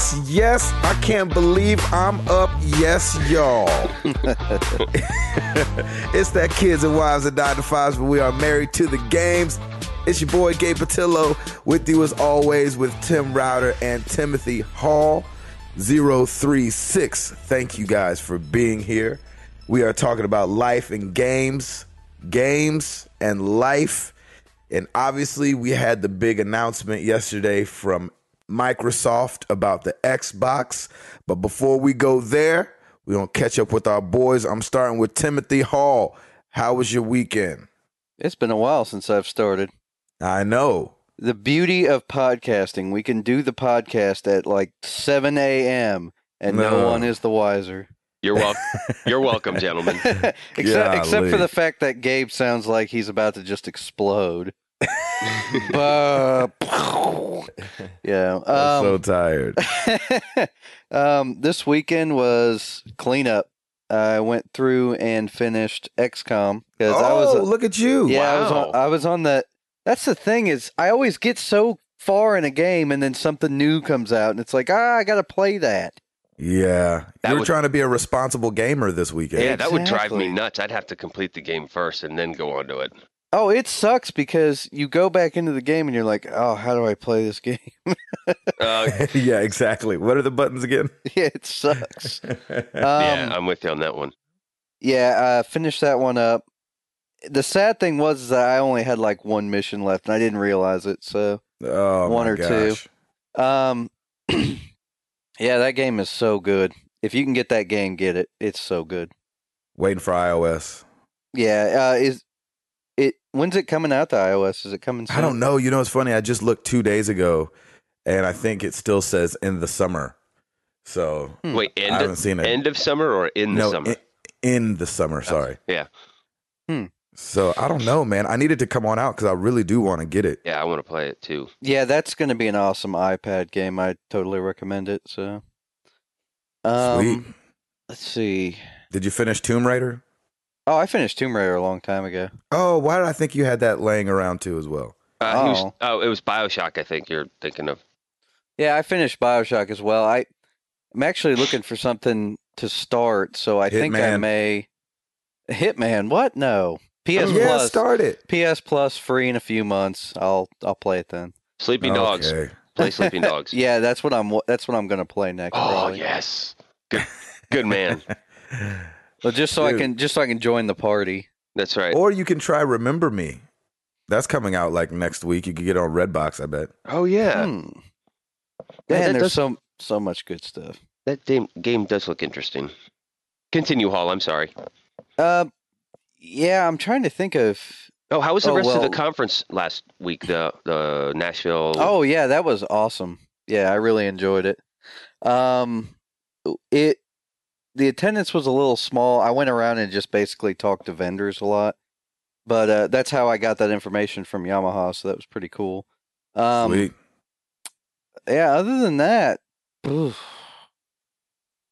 yes, yes. I can't believe I'm up. Yes, y'all. it's that kids and wives and nine to fives, but we are married to the games. It's your boy Gabe Patillo with you as always with Tim Router and Timothy Hall 036. Thank you guys for being here. We are talking about life and games, games and life. And obviously, we had the big announcement yesterday from Microsoft about the Xbox. But before we go there, we're going to catch up with our boys. I'm starting with Timothy Hall. How was your weekend? It's been a while since I've started. I know. The beauty of podcasting, we can do the podcast at like 7 a.m. and no, No. one is the wiser. You're welcome. You're welcome, gentlemen. except, except for the fact that Gabe sounds like he's about to just explode. But- yeah. I'm so Um, tired. um, this weekend was cleanup. I went through and finished XCOM because I was oh, look at you. Yeah, I was on. I was on the. That's the thing is, I always get so far in a game, and then something new comes out, and it's like, ah, I got to play that. Yeah. That you were would- trying to be a responsible gamer this weekend. Yeah, that would drive me nuts. I'd have to complete the game first and then go on to it. Oh, it sucks because you go back into the game and you're like, oh, how do I play this game? Uh, yeah, exactly. What are the buttons again? yeah, it sucks. Um, yeah, I'm with you on that one. yeah, I finished that one up. The sad thing was that I only had like one mission left, and I didn't realize it. So, oh, One my or two. um, yeah, that game is so good. If you can get that game, get it. It's so good. Waiting for iOS. Yeah, uh, is it? When's it coming out to iOS? Is it coming? Soon? I don't know. You know, it's funny. I just looked two days ago, and I think it still says in the summer. So Hmm. Wait, I end haven't of, seen it. end of summer or in the no, summer? In, in the summer. Sorry. Yeah, Hmm. So I don't know, man. I needed to come on out because I really do want to get it. yeah, I want to play it too. Yeah, that's going to be an awesome iPad game. I totally recommend it. So, um, Sweet. let's see. Did you finish Tomb Raider? Oh, I finished Tomb Raider a long time ago. Oh, why did I think you had that laying around too as well? Uh, he was- Oh. oh, it was Bioshock. I think you're thinking of. Yeah, I finished Bioshock as well. I I'm actually looking for something to start, so I think I Hitman. may. Hitman? What? No. PS yeah, Plus. start it. PS Plus free in a few months. I'll I'll play it then. Sleeping Dogs. Okay. Play Sleeping Dogs. Yeah, that's what I'm. That's what I'm going to play next. Oh probably. yes, good, good man. Well, just so I can just so I can join the party. That's right. Or you can try Remember Me. That's coming out like next week. You can get it on Redbox, I bet. Oh yeah, Hmm. Yeah, Man, that there's does- so so much good stuff. that game game does look interesting. Continue, Hall. I'm sorry. Uh, yeah, I'm trying to think of. Oh, how was the Oh, rest of the conference last week? The the Nashville. Oh yeah, that was awesome. Yeah, I really enjoyed it. Um, it the attendance was a little small. I went around and just basically talked to vendors a lot, but uh, that's how I got that information from Yamaha. So that was pretty cool. Um, Sweet. yeah. Other than that, oof,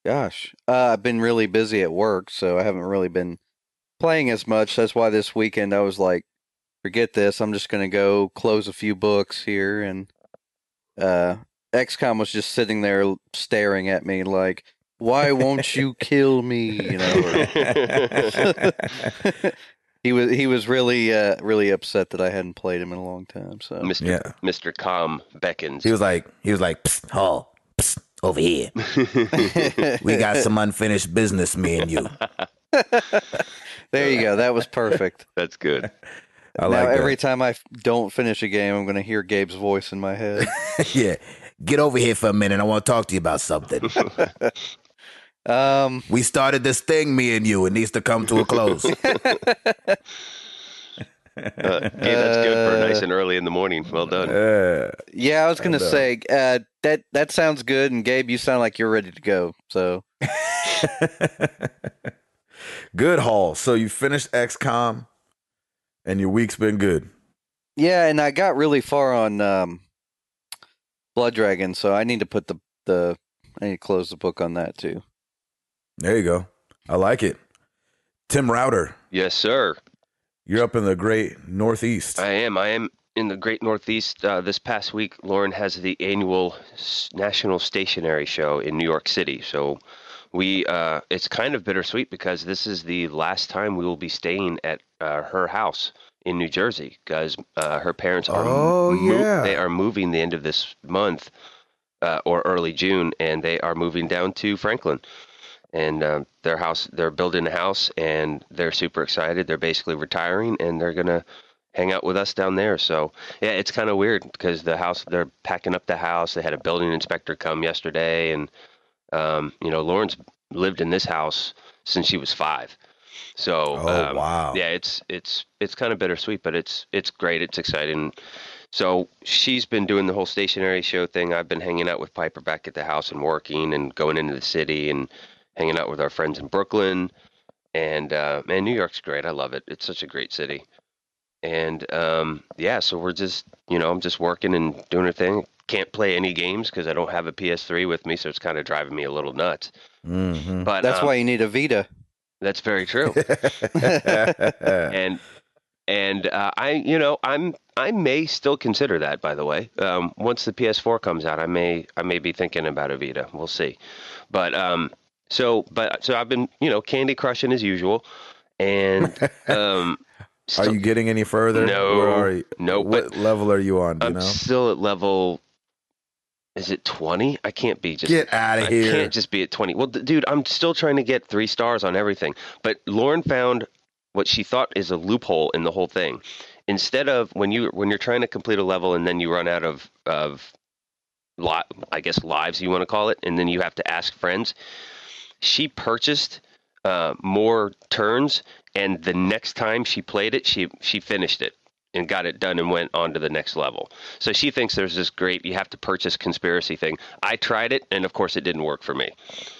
gosh, uh, I've been really busy at work, so I haven't really been playing as much. That's why this weekend I was like, forget this. I'm just gonna go close a few books here, and uh, XCOM was just sitting there staring at me like, "Why won't you kill me?" You know. or- he was he was really uh, really upset that I hadn't played him in a long time. So Mr. Yeah. Mr. Calm beckons. He was like, he was like, Psst, Hall, psst, over here. We got some unfinished business, me and you. there you go. That was perfect. That's good. I now like that. every time I don't finish a game, I'm going to hear Gabe's voice in my head. yeah. Get over here for a minute. I want to talk to you about something. Um, we started this thing, me and you. It needs to come to a close. Uh, Gabe, that's good for nice and early in the morning. Well done. Uh, yeah, I was going to know. say uh, that that sounds good, and Gabe, you sound like you're ready to go. So good haul. So you finished XCOM, and your week's been good. yeah, and I got really far on um, Blood Dragon, so I need to put the the I need to close the book on that too. There you go. I like it. Tim Router, Yes, sir. you're up in the great Northeast. I am. I am in the Great Northeast uh, this past week, Lauren has the annual National Stationery Show in New York City. So we uh, it's kind of bittersweet because this is the last time we will be staying at uh, her house in New Jersey because uh, her parents are Oh, yeah. they are moving the end of this month uh, or early June, and they are moving down to Franklin. And uh, their house, they're building a house, and they're super excited. They're basically retiring, and they're gonna hang out with us down there. So yeah, it's kind of weird because the house, they're packing up the house. They had a building inspector come yesterday, and um, you know, Lauren's lived in this house since she was five. So Oh, um, wow. yeah, it's it's it's kind of bittersweet, but it's it's great. It's exciting. So she's been doing the whole stationary show thing. I've been hanging out with Piper back at the house and working and going into the city and hanging out with our friends in Brooklyn. And uh, man, New York's great. I love it. It's such a great city. And um, yeah, so we're just you know I'm just working and doing a thing. Can't play any games because I don't have a PS3 with me, so it's kind of driving me a little nuts. hmm But That's um, why you need a Vita. that's very true. and and uh, I, you know, I'm I may still consider that. By the way, um, once the PS4 comes out, I may I may be thinking about a Vita. We'll see. But um, so but so I've been you know Candy Crushing as usual, and um, are you getting any further? No. Where are you? No, What level are you on? I'm know? still at level. Is it 20? I can't be just Get out of I here. can't just be at 20. Well, dude, I'm still trying to get three stars on everything. But Lauren found what she thought is a loophole in the whole thing. Instead of when you when you're trying to complete a level and then you run out of of li- I guess lives you want to call it, and then you have to ask friends. She purchased uh, more turns, and the next time she played it, she she finished it and got it done and went on to the next level. So she thinks there's this great you have to purchase conspiracy thing. I tried it and of course it didn't work for me.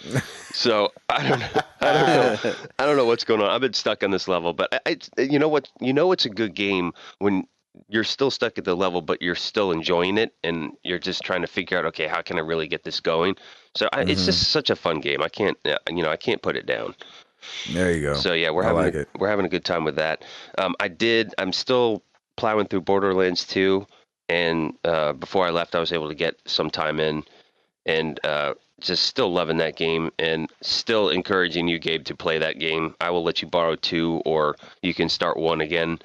so I don't know. I don't know. I don't know what's going on. I've been stuck on this level, but I- it's you know what you know it's a good game when you're still stuck at the level but you're still enjoying it and you're just trying to figure out okay how can I really get this going. So I, it's Mhm. just such a fun game. I can't uh, you know I can't put it down. There you go. So yeah, we're I having like a, we're having a good time with that. Um, I did. I'm still plowing through Borderlands 2, and uh, before I left, I was able to get some time in, and uh, just still loving that game, and still encouraging you, Gabe, to play that game. I will let you borrow two, or you can start one again.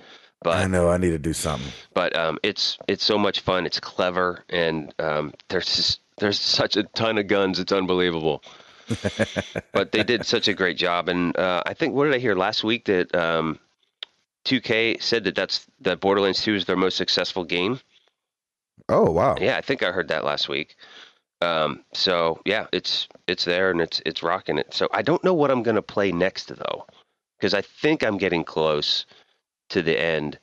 I know I need to do something. but um, it's it's so much fun. It's clever, and um, there's just, there's such a ton of guns. It's unbelievable. but they did such a great job, and uh, I think what did I hear last week that um, 2K said that that's that Borderlands 2 is their most successful game. Oh wow. Yeah, I think I heard that last week. Um, so yeah, it's it's there and it's it's rocking it. So I don't know what I'm gonna play next though, because I think I'm getting close to the end.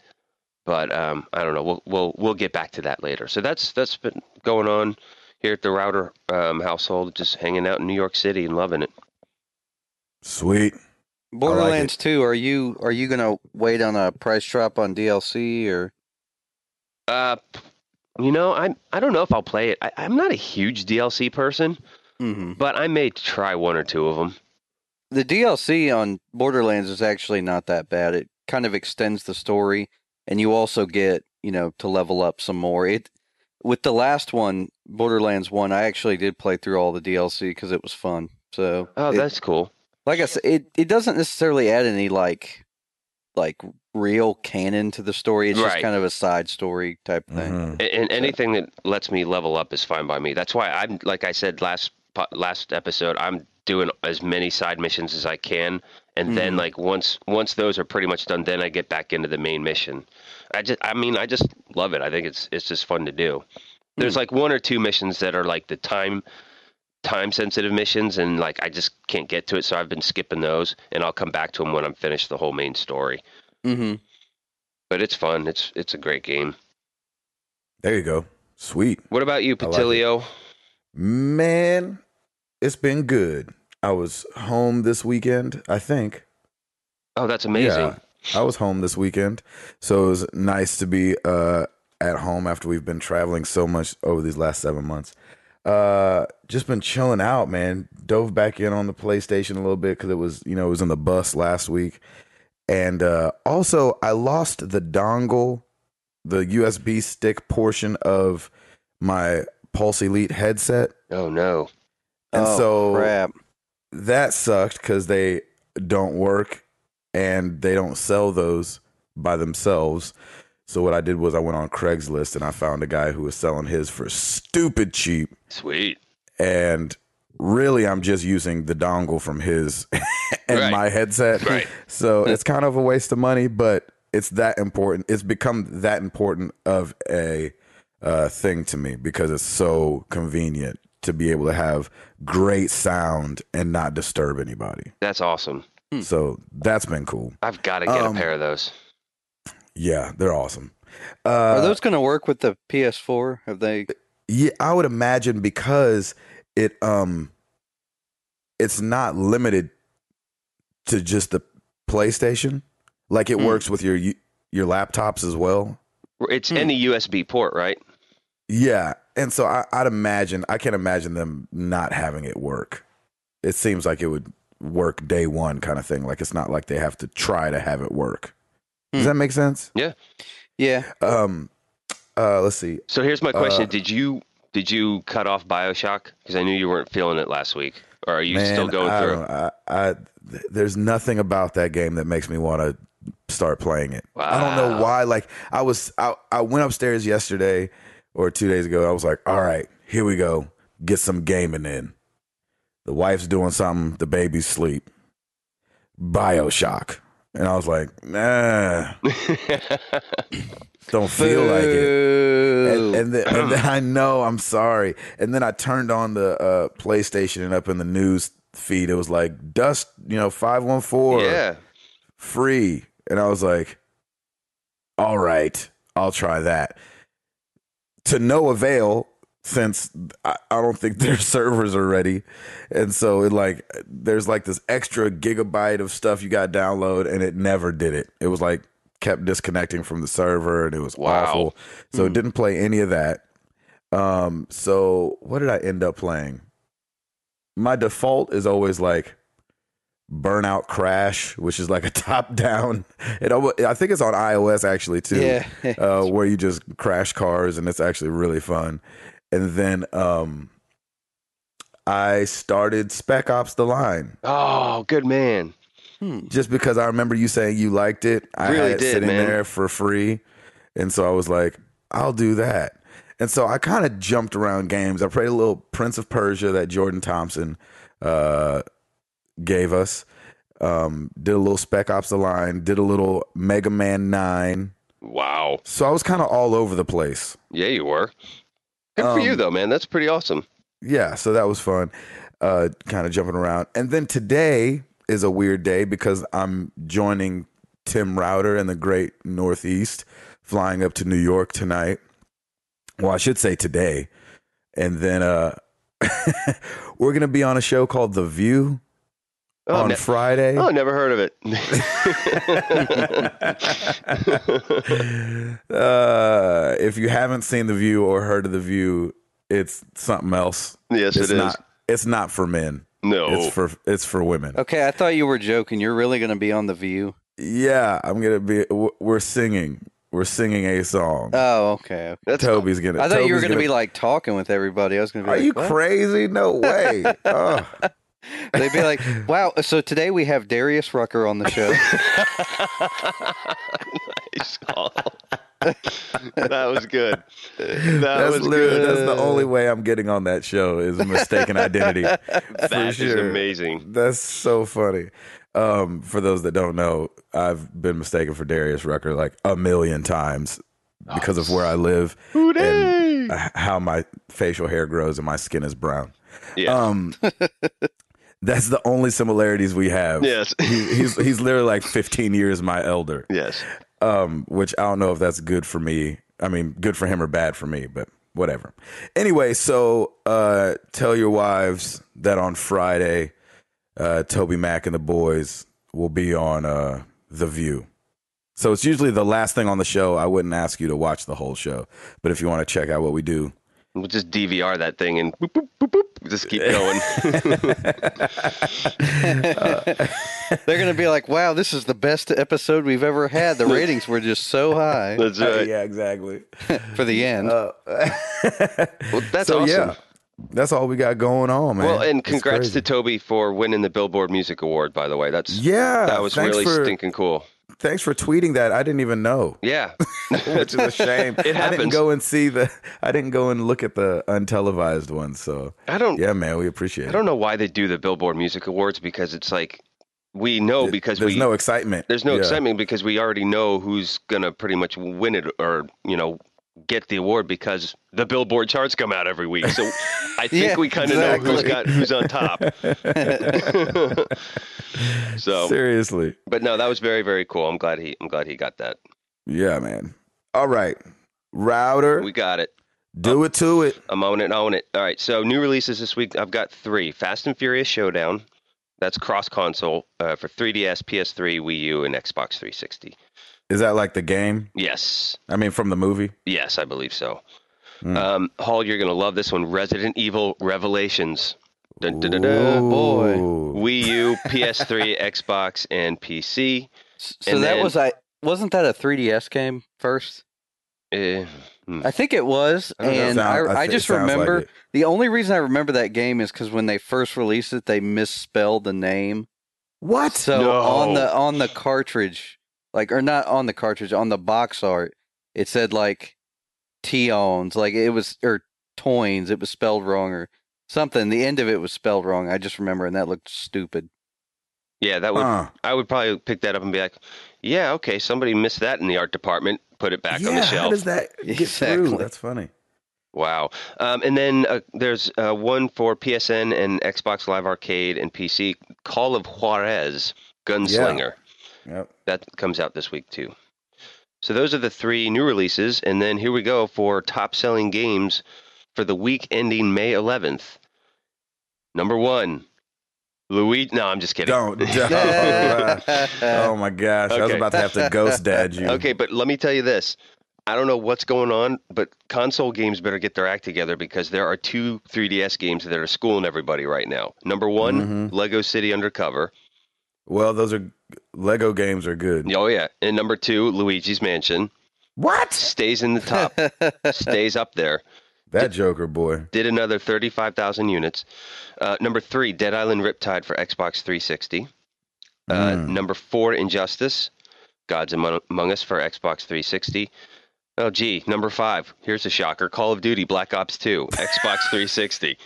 But um, I don't know. We'll we'll we'll get back to that later. So that's that's been going on here at the Router um, household, just hanging out in New York City and loving it. Sweet. Borderlands 2, are you are you going to wait on a price drop on DLC or Uh, you know, I'm I don't know if I'll play it. I, I'm not a huge DLC person, Mhm. but I may try one or two of them. The DLC on Borderlands is actually not that bad. It kind of extends the story and you also get, you know, to level up some more. It with the last one, Borderlands 1, I actually did play through all the DLC cuz it was fun. So, Oh, it- that's cool. like I said, it, it doesn't necessarily add any like like real canon to the story. It's just kind of a side story type thing. Mhm. And, and anything that lets me level up is fine by me. That's why I'm like I said last last episode. I'm doing as many side missions as I can, and then Mhm. like once once those are pretty much done, then I get back into the main mission. I just I mean I just love it. I think it's it's just fun to do. There's like one or two missions that are like the time time sensitive missions and like I just can't get to it so I've been skipping those and I'll come back to them when I'm finished the whole main story. Mm-hmm. But it's fun. It's it's a great game. There you go. Sweet. What about you, I like it. Patillo? Man, it's been good. I was home this weekend, I think. oh, that's amazing. Yeah, I was home this weekend. So it was nice to be uh, at home after we've been traveling so much over these last seven months. Uh, just been chilling out, man. Dove back in on the PlayStation a little bit because it was, you know, it was on the bus last week. And uh, also, I lost the dongle the USB stick portion of my Pulse Elite headset, Oh no. and oh, so crap. That sucked because they don't work and they don't sell those by themselves. So what I did was I went on Craigslist and I found a guy who was selling his for stupid cheap. Sweet. And really, I'm just using the dongle from his and Right. my headset. Right. So it's kind of a waste of money, but it's that important. It's become that important of a uh, thing to me because it's so convenient to be able to have great sound and not disturb anybody. That's awesome. So that's been cool. I've got to get Um, a pair of those. Yeah, they're awesome. Uh, Are those going to work with the PS4? Have they? Yeah, I would imagine because it um it's not limited to just the PlayStation. Like it Hmm. works with your your laptops as well. It's hmm. any USB port, right? Yeah, and so I, I'd imagine I can't imagine them not having it work. It seems like it would work day one kind of thing. Like it's not like they have to try to have it work. Does Hmm. that make sense? Yeah. Yeah. Um, uh, let's see. So here's my question: Uh, Did you did you cut off Bioshock? Because I knew you weren't feeling it last week, or are you Man, still going I through? don't- I, I, th- there's nothing about that game that makes me want to start playing it. I don't know why. Like I was, I, I went upstairs yesterday or two days ago. I was like, all right, here we go, get some gaming in. The wife's doing something. The baby's sleep. Bioshock, and I was like, nah, don't feel like it. And, and, then, and then I know I'm sorry. And then I turned on the uh, PlayStation and up in the news feed, it was like Dust, you know, five one four yeah, free, and I was like, all right, I'll try that. To no avail, since I, I don't think their servers are ready, and so it like there's like this extra gigabyte of stuff you got to download, and it never did it. It was like kept disconnecting from the server, and it was Wow. awful. So it didn't play any of that. Um, so what did I end up playing? My default is always like Burnout Crash, which is like a top down. It I think it's on iOS actually too. Yeah. uh, where you just crash cars and it's actually really fun. And then um, I started Spec Ops: The Line Oh, good man. Hmm. just because I remember you saying you liked it. I Really had it did, sitting man. there for free, and so I was like, I'll do that. And so I kind of jumped around games. I played a little Prince of Persia that Jordan Thompson uh, gave us. Um, did a little Spec Ops: The Line. Did a little Mega Man Nine. Wow. So I was kind of all over the place. Yeah, you were. Good for Um, you, though, man. That's pretty awesome. Yeah, so that was fun. Uh, kind of jumping around. And then today is a weird day because I'm joining Tim Router in the Great Northeast, flying up to New York tonight. Well, I should say today. And then uh, we're going to be on a show called The View Oh, on ne- Friday. oh, never heard of it. uh, if you haven't seen The View or heard of The View, it's something else. yes, it's it is. not. It's not for men. no. It's for it's for women. Okay, I thought you were joking. You're really going to be on the View. Yeah, I'm gonna be. We're singing. We're singing a song. Oh, okay. okay. That's Toby's gonna. I thought you were Toby's going to be like talking with everybody. I was going to be Are like, you what? crazy? No way. oh. They'd be like, wow. So today we have Darius Rucker on the show. nice call. that was good. That That's was good. that's the only way I'm getting on that show is mistaken identity. That for is amazing. That's so funny. Um, for those that don't know, I've been mistaken for Darius Rucker like a million times because of where I live and how my facial hair grows and my skin is brown. Yeah. Um, that's the only similarities we have. Yes. He- he's he's literally like 15 years my elder. yes. Um, which I don't know if that's good for me. I mean, good for him or bad for me, but whatever. Anyway, so uh, tell your wives that on Friday, uh, TobyMac and the boys will be on uh, The View. So it's usually the last thing on the show. I wouldn't ask you to watch the whole show, but if you want to check out what we do, We'll just DVR that thing and boop, boop, boop, boop, just keep going. They're gonna be like, "Wow, this is the best episode we've ever had." The ratings were just so high That's right. yeah, exactly. for the end. Uh, Well, that's so awesome. yeah, that's all we got going on, man. Well, and congrats to Toby for winning the Billboard Music Award. By the way, that's yeah. that was really for, stinking cool. Thanks for tweeting that. I didn't even know, Yeah, which is a shame. It I didn't go and see the. I didn't go and look at the untelevised one. So I don't. yeah, man, we appreciate it. I it. don't know why they do the Billboard Music Awards because it's like we know because There's we no excitement. there's no Yeah. excitement because we already know who's gonna pretty much win it or you know get the award because the Billboard charts come out every week. So I think Yeah, we kind of know who's got who's on top. so, Seriously. but no, that was very very cool. I'm glad he I'm glad he got that. Yeah, man. All right. Router, We got it. do it to it. I'm on it, own it. All right. So new releases this week. I've got three: Fast and Furious Showdown. That's cross console uh, for 3DS, PS3, Wii U, and Xbox 360. Is that like the game? Yes, I mean, from the movie? yes, I believe so. Hmm. Um, Hall, you're gonna love this one: Resident Evil Revelations. Dun, dun, dun, dun. Oh, boy. Wii U, PS3, Xbox, and PC. so and that then- was I wasn't that a 3DS game first? Uh, hmm. I think it was, I and Sound- I, I, thi- just sounds like remember the only reason I remember that game is because when they first released it, they misspelled the name. What? So No. on the on the cartridge, like or not on the cartridge, on the box art, it said like Tions, like it was or Toins, it was spelled wrong or something. The end of it was spelled wrong. I just remember, and that looked stupid. yeah, that would Huh. I would probably pick that up and be like, yeah, okay, somebody missed that in the art department. Put it back yeah, on the shelf how shelf. does that get Exactly. through? That's funny. Wow. Um, and then uh, there's uh, one for PSN and Xbox Live Arcade and PC, Call of Juarez Gunslinger. Yep. That comes out this week too. So those are the three new releases. And then here we go for top selling games for the week ending May 11th. Number one, Luigi. No, I'm just kidding. Don't. don't. oh my gosh. I was about to have to ghost dad you. Okay, but let me tell you this. I don't know what's going on, but console games better get their act together because there are two 3DS games that are schooling everybody right now. Number one, Mhm. Lego City Undercover. Well, those are Lego games are good. Oh, yeah. And number two, Luigi's Mansion. What? Stays in the top, stays up there. That Joker boy. Did another 35,000 units. Uh, number three, Dead Island Riptide for Xbox 360. Uh, Mm. Number four, Injustice, Gods Among, Among Us for Xbox 360. Oh, gee, number five. Here's a shocker: Call of Duty Black Ops 2, Xbox 360.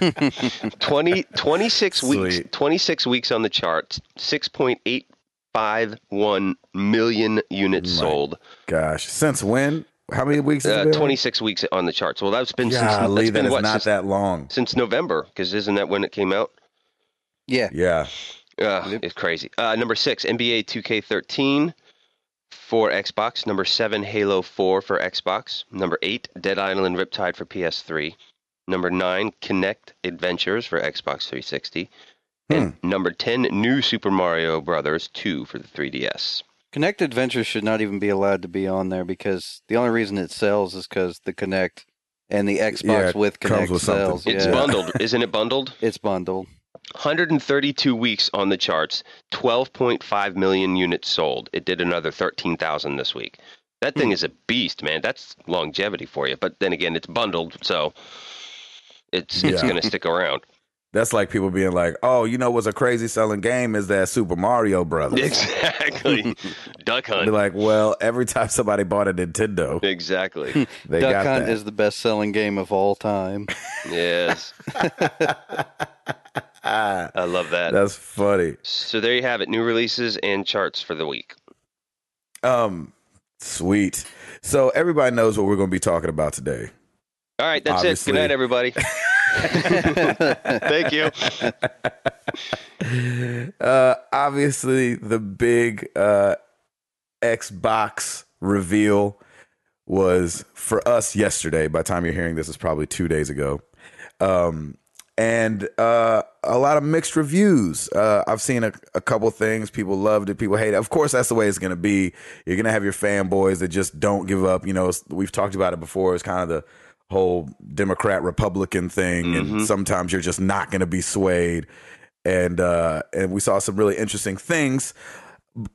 20, 26 weeks. 26 weeks on the charts. 6.851 million units My sold. Gosh. Since when? How many weeks has it Uh, been? 26 weeks on the charts. Well, that's been since Golly, that's that been is what not since, that long. since November? Because isn't that when it came out? yeah, Yeah. Uh, It's crazy. Uh, number six, NBA 2K13 for Xbox. Number seven, Halo 4 for Xbox. Number eight, Dead Island Riptide for PS3. Number nine, Kinect Adventures for Xbox 360. And hmm. number 10, New Super Mario Brothers 2 for the 3DS. Kinect Adventures should not even be allowed to be on there because the only reason it sells is because the Kinect and the Xbox Yeah, with comes Kinect with something. sells. It's yeah. bundled. Isn't it bundled? It's bundled. 132 weeks on the charts, 12.5 million units sold. It did another 13,000 this week. That thing hmm. is a beast, man. That's longevity for you. But then again, it's bundled, so it's it's Yeah. going to stick around. That's like people being like, "Oh, you know what's a crazy selling game is that Super Mario Brothers." Exactly. Duck Be Hunt. like, "Well, every time somebody bought a Nintendo, Exactly. they Duck got Hunt that." is the best selling game of all time. Yes. I love that. That's funny. So there you have it. New releases and charts for the week. Um, sweet. So everybody knows what we're going to be talking about today. All right, that's Obviously. it. Good night, everybody. Thank you. Uh, obviously, the big uh, Xbox reveal was for us yesterday. By the time you're hearing this, it's probably two days ago. Um, and uh, a lot of mixed reviews. Uh, I've seen a, a couple things. People loved it. People hate it. Of course, that's the way it's going to be. You're going to have your fanboys that just don't give up. You know, we've talked about it before. It's kind of the whole Democrat Republican thing, Mhm. and sometimes you're just not going to be swayed. And uh, and we saw some really interesting things.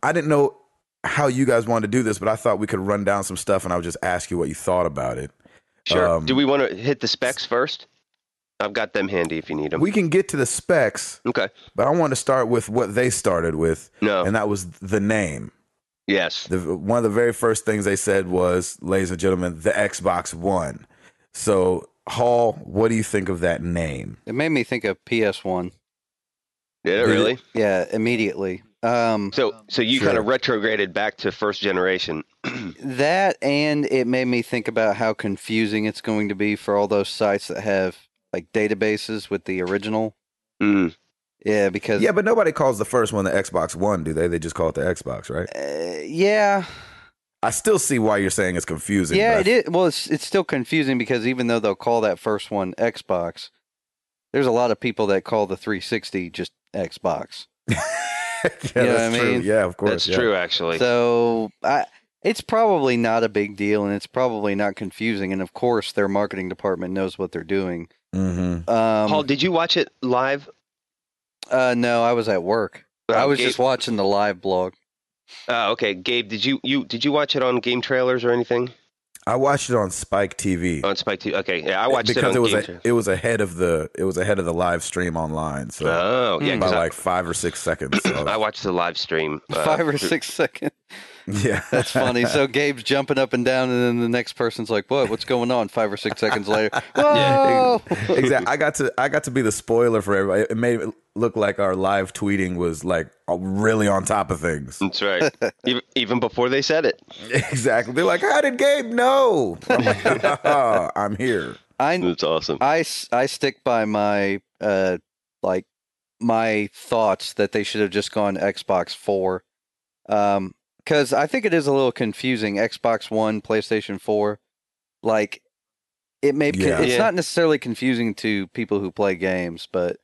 I didn't know how you guys wanted to do this, but I thought we could run down some stuff, and I would just ask you what you thought about it. Sure. Um, Do we want to hit the specs first? I've got them handy if you need them. We can get to the specs, okay. but I want to start with what they started with, No. and that was the name. yes. The, one of the very first things they said was, ladies and gentlemen, the Xbox One. So, Hall, what do you think of that name? It made me think of PS1. Did it Did it? really? Yeah, immediately. Um, So, so you Sure. kind of retrograded back to first generation. that and it made me think about how confusing it's going to be for all those sites that have like databases with the original. Mm. Yeah, because Yeah, but nobody calls the first one the Xbox One, do they? They just call it the Xbox, right? uh, yeah, I still see why you're saying it's confusing. yeah, but it is. Well, it's it's still confusing because even though they'll call that first one Xbox, there's a lot of people that call the 360 just Xbox. yeah, You know that's what I true. mean? Yeah, of course. That's yeah. true, actually. So I, it's probably not a big deal, and it's probably not confusing. And of course, their marketing department knows what they're doing. Mm-hmm. Um, Paul, did you watch it live? uh, no, I was at work. I Uh, was Gabe- just watching the live blog. Oh, okay. Gabe, did you you did you watch it on GameTrailers or anything I watched it on Spike TV on Spike TV? Okay, yeah, I watched because it on was game a, it was ahead of the it was ahead of the live stream online. So Oh, yeah. By 'cause I- like five or six seconds. So, I watched the live stream. uh, Five or six seconds. Yeah, That's funny. So Gabe's jumping up and down, and then the next person's like, "What? What's going on?" Five or six seconds later, whoa! exactly. I got to I got to be the spoiler for everybody. It made it look like our live tweeting was like really on top of things. That's right. even, even before they said it. exactly. They're like, "How did Gabe know?" I'm like, "Oh, I'm here." I It's awesome. I, s- I stick by my uh like my thoughts that they should have just gone Xbox Four, um, because I think it is a little confusing. Xbox One, PlayStation Four, like it may Yeah. it's Yeah. not necessarily confusing to people who play games, but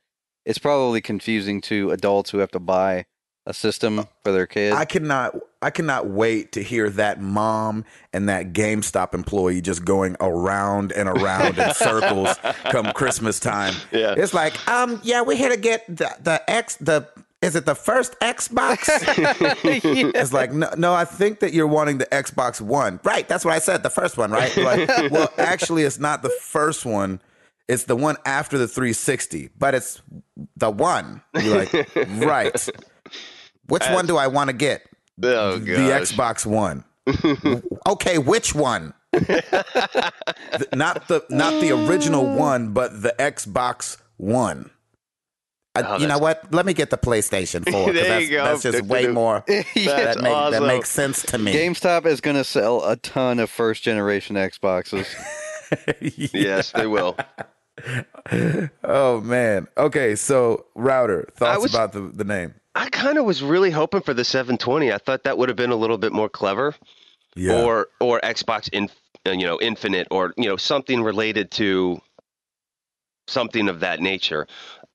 it's probably confusing to adults who have to buy a system for their kids. I cannot I cannot wait to hear that mom and that GameStop employee just going around and around in circles come Christmas time. Yeah. It's like, um, yeah, we're here to get the the X the is it the first Xbox? It's like, no, no, I think that you're wanting the Xbox One. Right, that's what I said, the first one, right? Like, well, actually, it's not the first one. It's the one after the 360, but it's the one. You're like, right. Which one do I want to get? Oh, The. Xbox One. okay, which one? Not the not the original one, but the Xbox One. I, Oh, you know what? Let me get the PlayStation 4 because There that's, you go. that's just way more. Yeah. That, make, that makes sense to me. GameStop is going to sell a ton of first generation Xboxes. Yes, they will. Oh man. Okay, so router thoughts was- about the, the name. I kind of was really hoping for the 720. I thought that would have been a little bit more clever, Yeah. or or Xbox in uh, you know Infinite, or you know something related to something of that nature.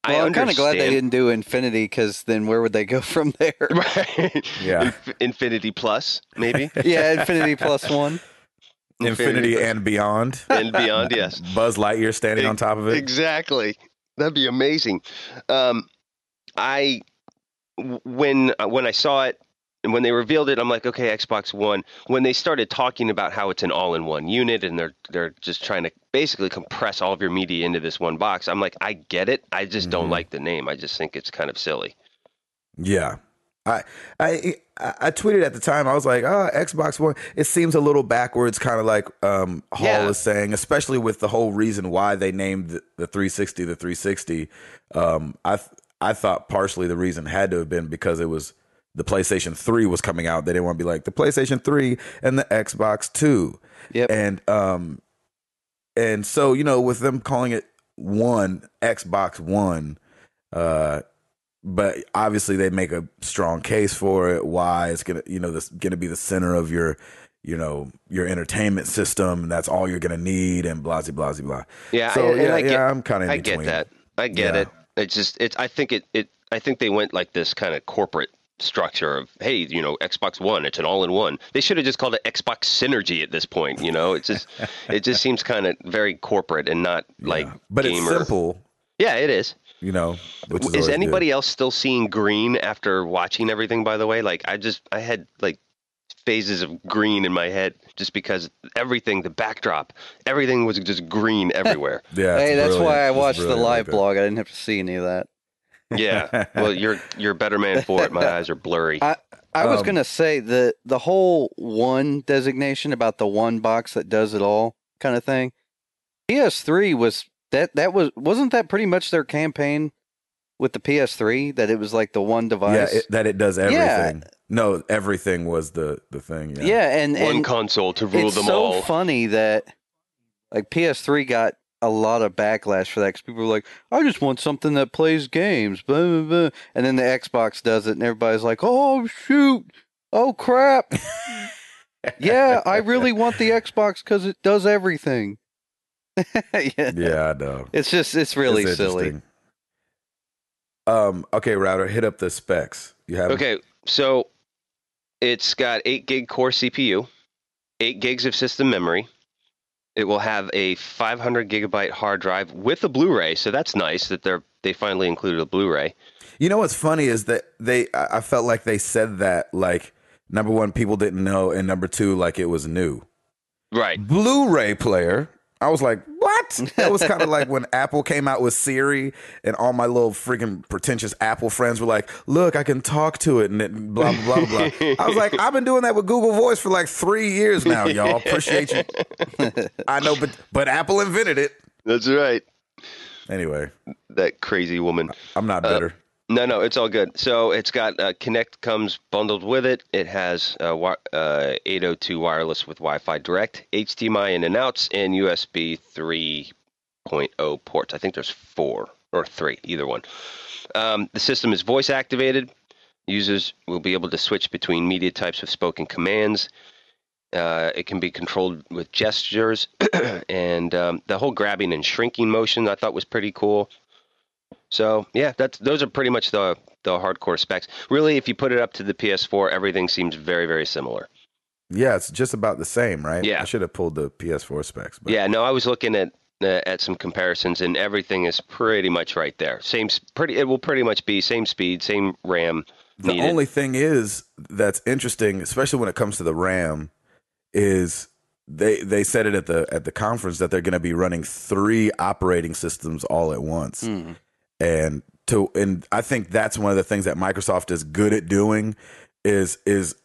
I Well, I'm kind of glad they didn't do Infinity because then where would they go from there? Right. Yeah. Inf- Infinity Plus, maybe. yeah, Infinity plus one. Infinity and beyond. and beyond. Yes. Buzz Lightyear standing on top of it. Exactly. That'd be amazing. Um, I w- when uh, when I saw it and when they revealed it, I'm like, okay, Xbox One. When they started talking about how it's an all-in-one unit and they're they're just trying to basically compress all of your media into this one box, I'm like, I get it. I just don't Mhm. like the name. I just think it's kind of silly. Yeah. I, I I tweeted at the time. I was like, "Oh, Xbox One." It seems a little backwards, kind of like um, Hall Yeah. is saying, especially with the whole reason why they named the, the 360 the 360. Um, I th- I thought partially the reason had to have been because it was the PlayStation 3 was coming out. They didn't want to be like the PlayStation 3 and the Xbox 2. Yep. And um, and so you know, with them calling it one Xbox One, uh, but obviously they make a strong case for it. Why it's gonna, you know, this gonna be the center of your, you know, your entertainment system, and that's all you're gonna need, and blah blah blah blah. Yeah, So yeah, I get, yeah, I'm kind of. I get that. I get Yeah. it. It's just it's. I think it. It. I think they went like this kind of corporate structure of hey, you know, Xbox One, it's an all-in-one. They should have just called it Xbox Synergy at this point. You know, it's just it just seems kind of very corporate and not like Yeah. but gamer. it's simple, Yeah, it is. you know. Which is, Is, anybody good. else still seeing green after watching everything? By the way, like I just I had like phases of green in my head just because everything, the backdrop, everything was just green everywhere. Yeah, hey, that's brilliant. why I watched the live like blog. I didn't have to see any of that. Yeah. Well, you're you're a better man for it. My eyes are blurry. I I was Um, gonna say the the whole one designation about the one box that does it all kind of thing. PS3 was that that was wasn't that pretty much their campaign with the PS3 that it was like the one Yeah, device. it, that it does Yeah. everything. No, everything was the the thing. Yeah, yeah. and One and console to rule it's them so all. funny that like PS3 got a lot of backlash for that because people were like, "I just want something that plays games," blah, blah, blah. and then the Xbox does it, and everybody's like, "Oh shoot, oh crap." yeah, I really want the Xbox because it does everything. yeah. yeah, I know. It's just, it's really It's silly. Um. Okay, router. Hit up the specs. You have Okay, so it's got eight gig core CPU, eight gigs of system memory. It will have a 500 gigabyte hard drive with a Blu-ray, so that's nice that they're they finally included a Blu-ray. You know what's funny is that they. I I felt like they said that like number one, people didn't know, and number two, like it was new. Right. Blu-ray player. I was like, what? That was kind of like when Apple came out with Siri, and all my little freaking pretentious Apple friends were like, "Look, I can talk to it," and it blah blah blah blah. blah. I was like, I've been doing that with Google Voice for like three years now, y'all. Appreciate you. I know, but but Apple invented it That's right. anyway. That crazy woman. I'm not Uh, bitter. No, no, it's all good. So it's got uh, Kinect comes bundled with it. It has uh, wi- uh, 802 wireless with Wi-Fi Direct, HDMI in and outs, and USB 3.0 ports. I think there's four or three, either one. Um, the system is voice activated. Users will be able to switch between media types with spoken commands. Uh, it can be controlled with gestures, and um, the whole grabbing and shrinking motion I thought was pretty cool. So yeah, that's those are pretty much the the hardcore specs. Really, if you put it up to the PS4, everything seems very very similar. Yeah, it's just about the same, right? Yeah. I should have pulled the PS4 specs. But Yeah, no, I was looking at uh, at some comparisons, and everything is pretty much right there. Same, pretty. It will pretty much be same speed, same RAM. The needed. only thing is that's interesting, especially when it comes to the RAM, is they they said it at the at the conference that they're going to be running three operating systems all at once, Mm. And to and I think that's one of the things that Microsoft is good at doing is is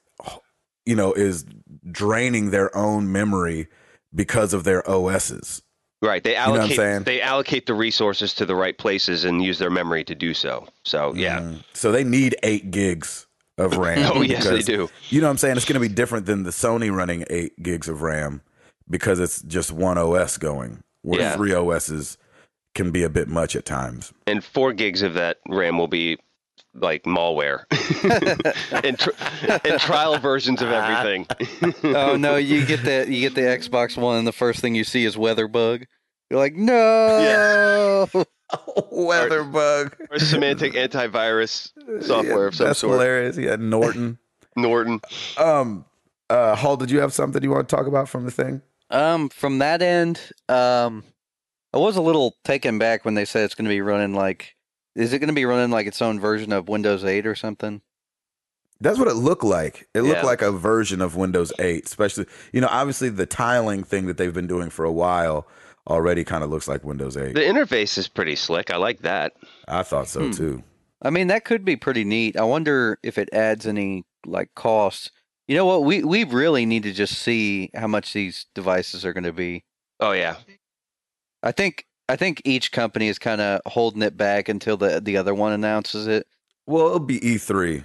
you know is draining their own memory because of their OSs. right. They know allocate saying? they allocate the resources to the right places and use their memory to do so. So yeah. Mm. So they need eight gigs of RAM. Oh yes, they do. You know what I'm saying? It's going to be different than the Sony running eight gigs of RAM because it's just one OS going, where Yeah. three OSs can be a bit much at times. and four gigs of that RAM will be like malware and, tr- and trial versions of everything. oh no, you get the you get the Xbox One, and the first thing you see is weather bug. You're like, no. Weather bug. or Symantec antivirus software of some That's sort. hilarious. Yeah, Norton. Norton. um, uh, Hall, did you have something you want to talk about from the thing? Um, from that end, um, I was a little taken back when they said it's going to be running like. Is it going to be running like its own version of Windows 8 or something? That's what it looked like. It looked Yeah. like a version of Windows 8, especially, you know, obviously the tiling thing that they've been doing for a while already kind of looks like Windows 8. The interface is pretty slick. I like that. I thought so Hmm. too. I mean, that could be pretty neat. I wonder if it adds any like cost. You know what? We we really need to just see how much these devices are going to be. Oh yeah. I think I think each company is kind of holding it back until the the other one announces it. Well, it'll be E3.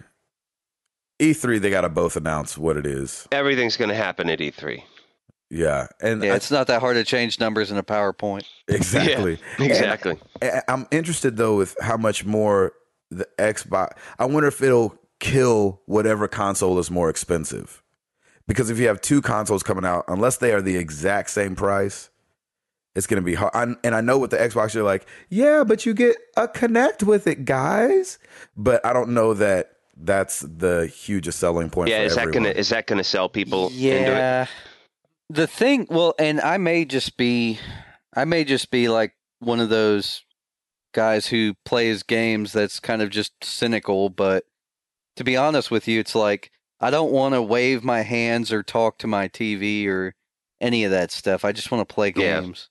E3, they got to both announce what it is. Everything's going to happen at E E3. Yeah. And Yeah, I- it's not that hard to change numbers in a PowerPoint. exactly. Exactly. And I'm interested though with how much more the Xbox. I wonder if it'll kill whatever console is more expensive. Because if you have two consoles coming out, unless they are the exact same price, it's going to be hard. I, and I know with the Xbox, you're like, yeah, but you get a Kinect with it, guys. But I don't know that that's the hugest selling point. Yeah, for is that gonna is that gonna sell people into it? Yeah. The thing, well, and I may just be, I may just be like one of those guys who plays games that's kind of just cynical. But to be honest with you, it's like I don't want to wave my hands or talk to my TV or any of that stuff. I just want to play Yeah. games.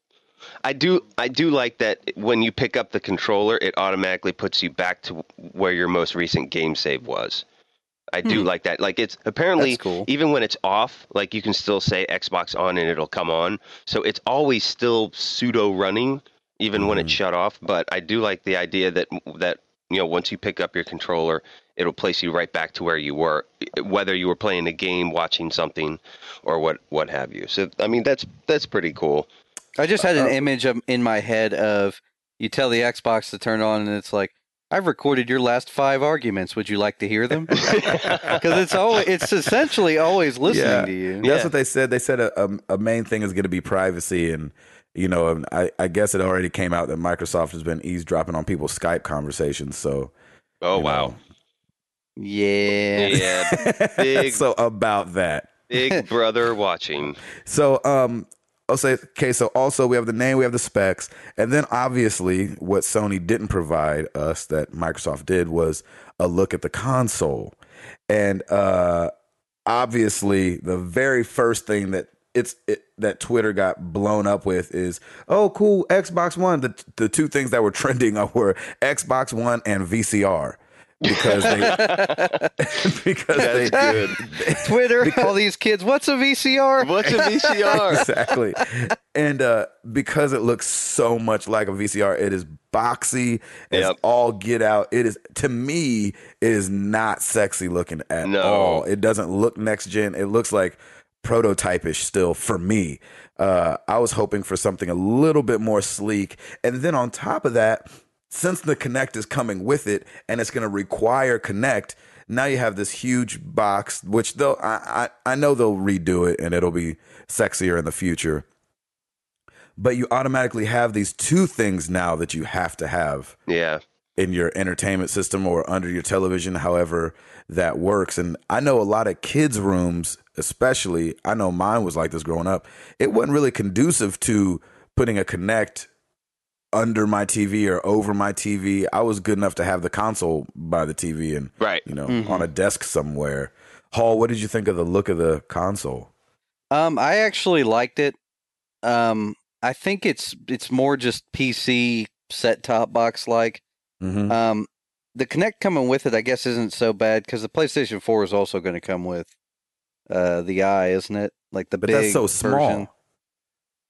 I do I do like that when you pick up the controller, it automatically puts you back to where your most recent game save was. I do Hmm. like that. Like it's apparently cool. even when it's off, like you can still say Xbox on and it'll come on. So it's always still pseudo running even when it's Mhm. shut off, but I do like the idea that that you know, once you pick up your controller, it'll place you right back to where you were, whether you were playing a game, watching something, or what what have you. So I mean, that's that's pretty cool. I just had an Uh, image of, in my head of you tell the Xbox to turn on, and it's like I've recorded your last five arguments. Would you like to hear them? Because it's always it's essentially always listening Yeah. to you. That's what they said. They said a, a, a main thing is going to be privacy, and you know, I, I guess it already came out that Microsoft has been eavesdropping on people's Skype conversations. So, Oh you wow. Yeah. Yeah, big- so about that. Big brother watching. So, um, I'll say, okay, so also we have the name, we have the specs, and then obviously what Sony didn't provide us that Microsoft did was a look at the console. And uh, obviously, the very first thing that it's it, that Twitter got blown up with is, oh, cool, Xbox One. The the two things that were trending were Xbox One and VCR because they because they good. Twitter, all these kids. What's a VCR? What's a VCR? exactly. And uh, because it looks so much like a VCR, it is boxy. It's Yep. all get out. It is to me, it is not sexy looking at No. all. It doesn't look next gen. It looks like prototypish still for me. Uh, I was hoping for something a little bit more sleek. And then on top of that, since the Kinect is coming with it and it's going to require Kinect, now you have this huge box, which they'll, I, I, I know they'll redo it and it'll be sexier in the future. But you automatically have these two things now that you have to have Yeah. in your entertainment system or under your television, however that works. And I know a lot of kids' rooms, especially, I know mine was like this growing up. It wasn't really conducive to putting a Kinect under my TV or over my TV. I was good enough to have the console by the TV and, Right. you know, Mhm. on a desk somewhere. Hall, what did you think of the look of the console? Um, I actually liked it. Um, I think it's it's more just PC set top box like. Mm-hmm. Um, the Kinect coming with it, I guess, isn't so bad because the PlayStation Four is also going to come with uh the Eye, isn't it? Like the But big that's so small. version.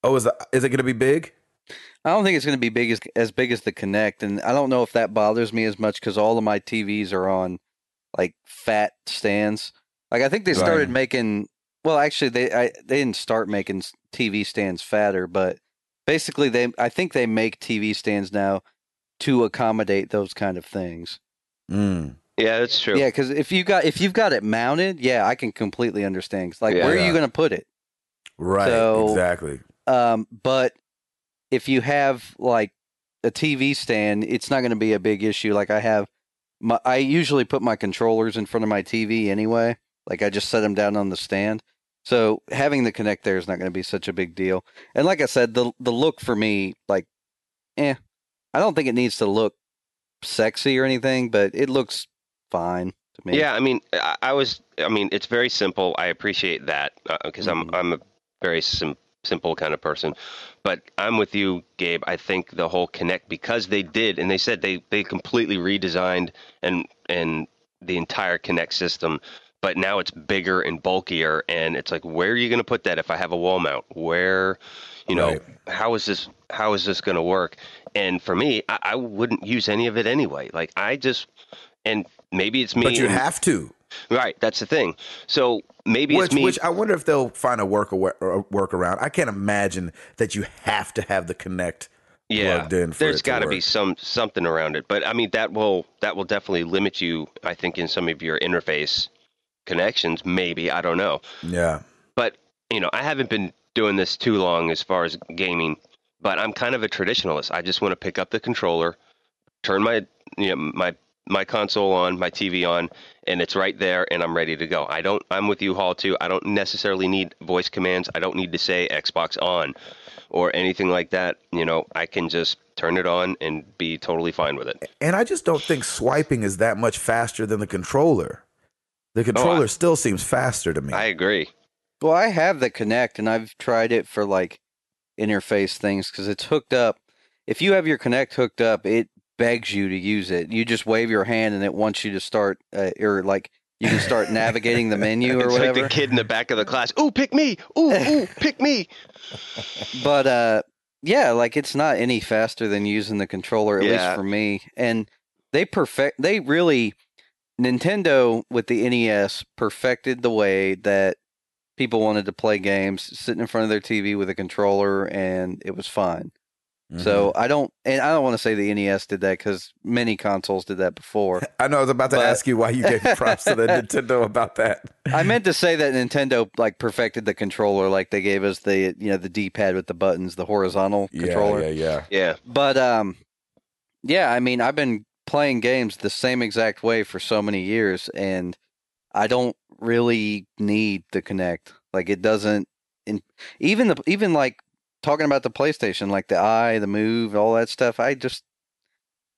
Oh, is, that, is it going to be big? I don't think it's going to be big as as big as the Kinect, and I don't know if that bothers me as much because all of my TVs are on like fat stands. Like I think they started Right. making. Well, actually, they I, they didn't start making TV stands fatter, but basically, they I think they make TV stands now to accommodate those kind of things. Mm. Yeah, that's true. Yeah, because if you got if you've got it mounted, yeah, I can completely understand. 'Cause, Like, Yeah. where are you going to put it? Right. So- exactly. Um, but if you have like a TV stand, it's not going to be a big issue. Like I have, my, I usually put my controllers in front of my TV anyway. Like I just set them down on the stand. So having the Kinect there is not going to be such a big deal. And like I said, the the look for me, like, eh, I don't think it needs to look sexy or anything, but it looks fine to me. Yeah, I mean, I, I was. I mean, it's very simple. I appreciate that because Mhm. I'm I'm a very sim- simple kind of person. But I'm with you, Gabe. I think the whole Kinect because they did, and they said they they completely redesigned and and the entire Kinect system. But now it's bigger and bulkier, and it's like, where are you going to put that? If I have a wall mount, where, you know, Right. how is this? How is this going to work? And for me, I, I wouldn't use any of it anyway. Like I just, and maybe it's me. But you and- have to. Right, that's the thing. So maybe Which, it's me. which I wonder if they'll find a work workaround. I can't imagine that you have to have the Kinect yeah, plugged in. For there's got to be some something around it. But I mean, that will that will definitely limit you. I think in some of your interface connections, maybe I don't know. Yeah, But you know, I haven't been doing this too long as far as gaming. But I'm kind of a traditionalist. I just want to pick up the controller, turn my you know my my console on, my TV on, and it's right there, and I'm ready to go. I don't. I'm with you, Hall, too. I don't necessarily need voice commands. I don't need to say Xbox on or anything like that. You know, I can just turn it on and be totally fine with it. And I just don't think swiping is that much faster than the controller. The controller oh, I- still seems faster to me. I agree. Well, I have the Kinect, and I've tried it for like interface things because it's hooked up. If you have your Kinect hooked up, it begs you to use it. You just wave your hand, and it wants you to start, uh, or like you can start navigating the menu or it's whatever. like the kid in the back of the class. Ooh, pick me! Ooh, ooh, pick me! but uh yeah like it's not any faster than using the controller at Yeah. least for me and they perfect they really nintendo with the nes perfected the way that people wanted to play games sitting in front of their tv with a controller and it was fine Mhm. so i don't and i don't want to say the nes did that because many consoles did that before I know I was about to but- ask you why you gave props to the Nintendo about that. i meant to say that nintendo like perfected the controller like they gave us the you know the d-pad with the buttons the horizontal controller Yeah, yeah, Yeah, But um, yeah, I mean, I've been playing games the same exact way for so many years, and I don't really need the Kinect. Like, it doesn't. In, even the even like talking about the PlayStation, like the Eye, the Move, all that stuff. I just,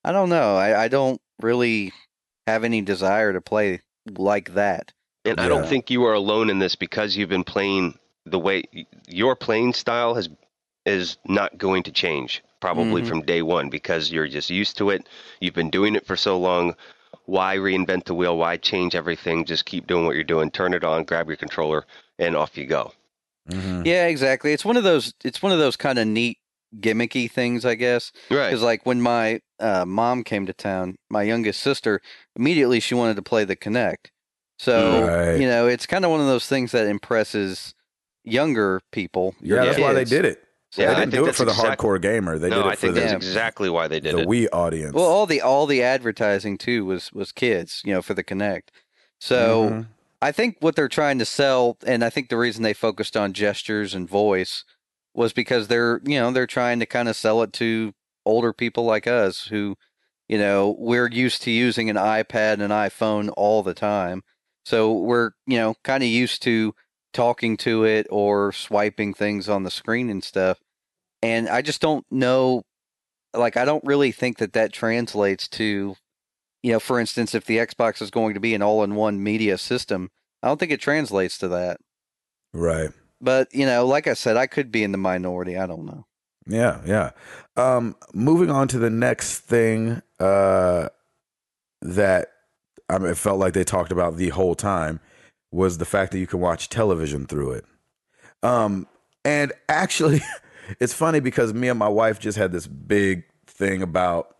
I don't know. I, I don't really have any desire to play like that. and I don't think you are alone in this because you've been playing the way your playing style has is not going to change probably Mhm. from day one because you're just used to it. You've been doing it for so long. Why reinvent the wheel? Why change everything? Just keep doing what you're doing. Turn it on, grab your controller, and off you go. Mhm. Yeah, exactly. It's one of those. It's one of those kind of neat gimmicky things, I guess. Right. Because like when my uh, mom came to town, my youngest sister immediately she wanted to play the Kinect. So Right. you know, it's kind of one of those things that impresses younger people. Yeah, your that's why they did it. So, Yeah, they didn't think do it for the exact- hardcore gamer. They no, did it I for think the, that's Yeah. exactly why they did the it. The Wii audience. well, all the all the advertising too was was kids, you know, for the Kinect. So Mhm. I think what they're trying to sell, and I think the reason they focused on gestures and voice was because they're, you know, they're trying to kind of sell it to older people like us who, you know, we're used to using an iPad and an iPhone all the time. So we're, you know, kind of used to talking to it or swiping things on the screen and stuff. And I just don't know, like, I don't really think that that translates to, you know, for instance, if the Xbox is going to be an all in one media system, I don't think it translates to that. right. But, you know, like I said, I could be in the minority. I don't know. Yeah, yeah. Um, moving on to the next thing uh, that I mean, it felt like they talked about the whole time was the fact that you can watch television through it. Um, and actually, it's funny because me and my wife just had this big thing about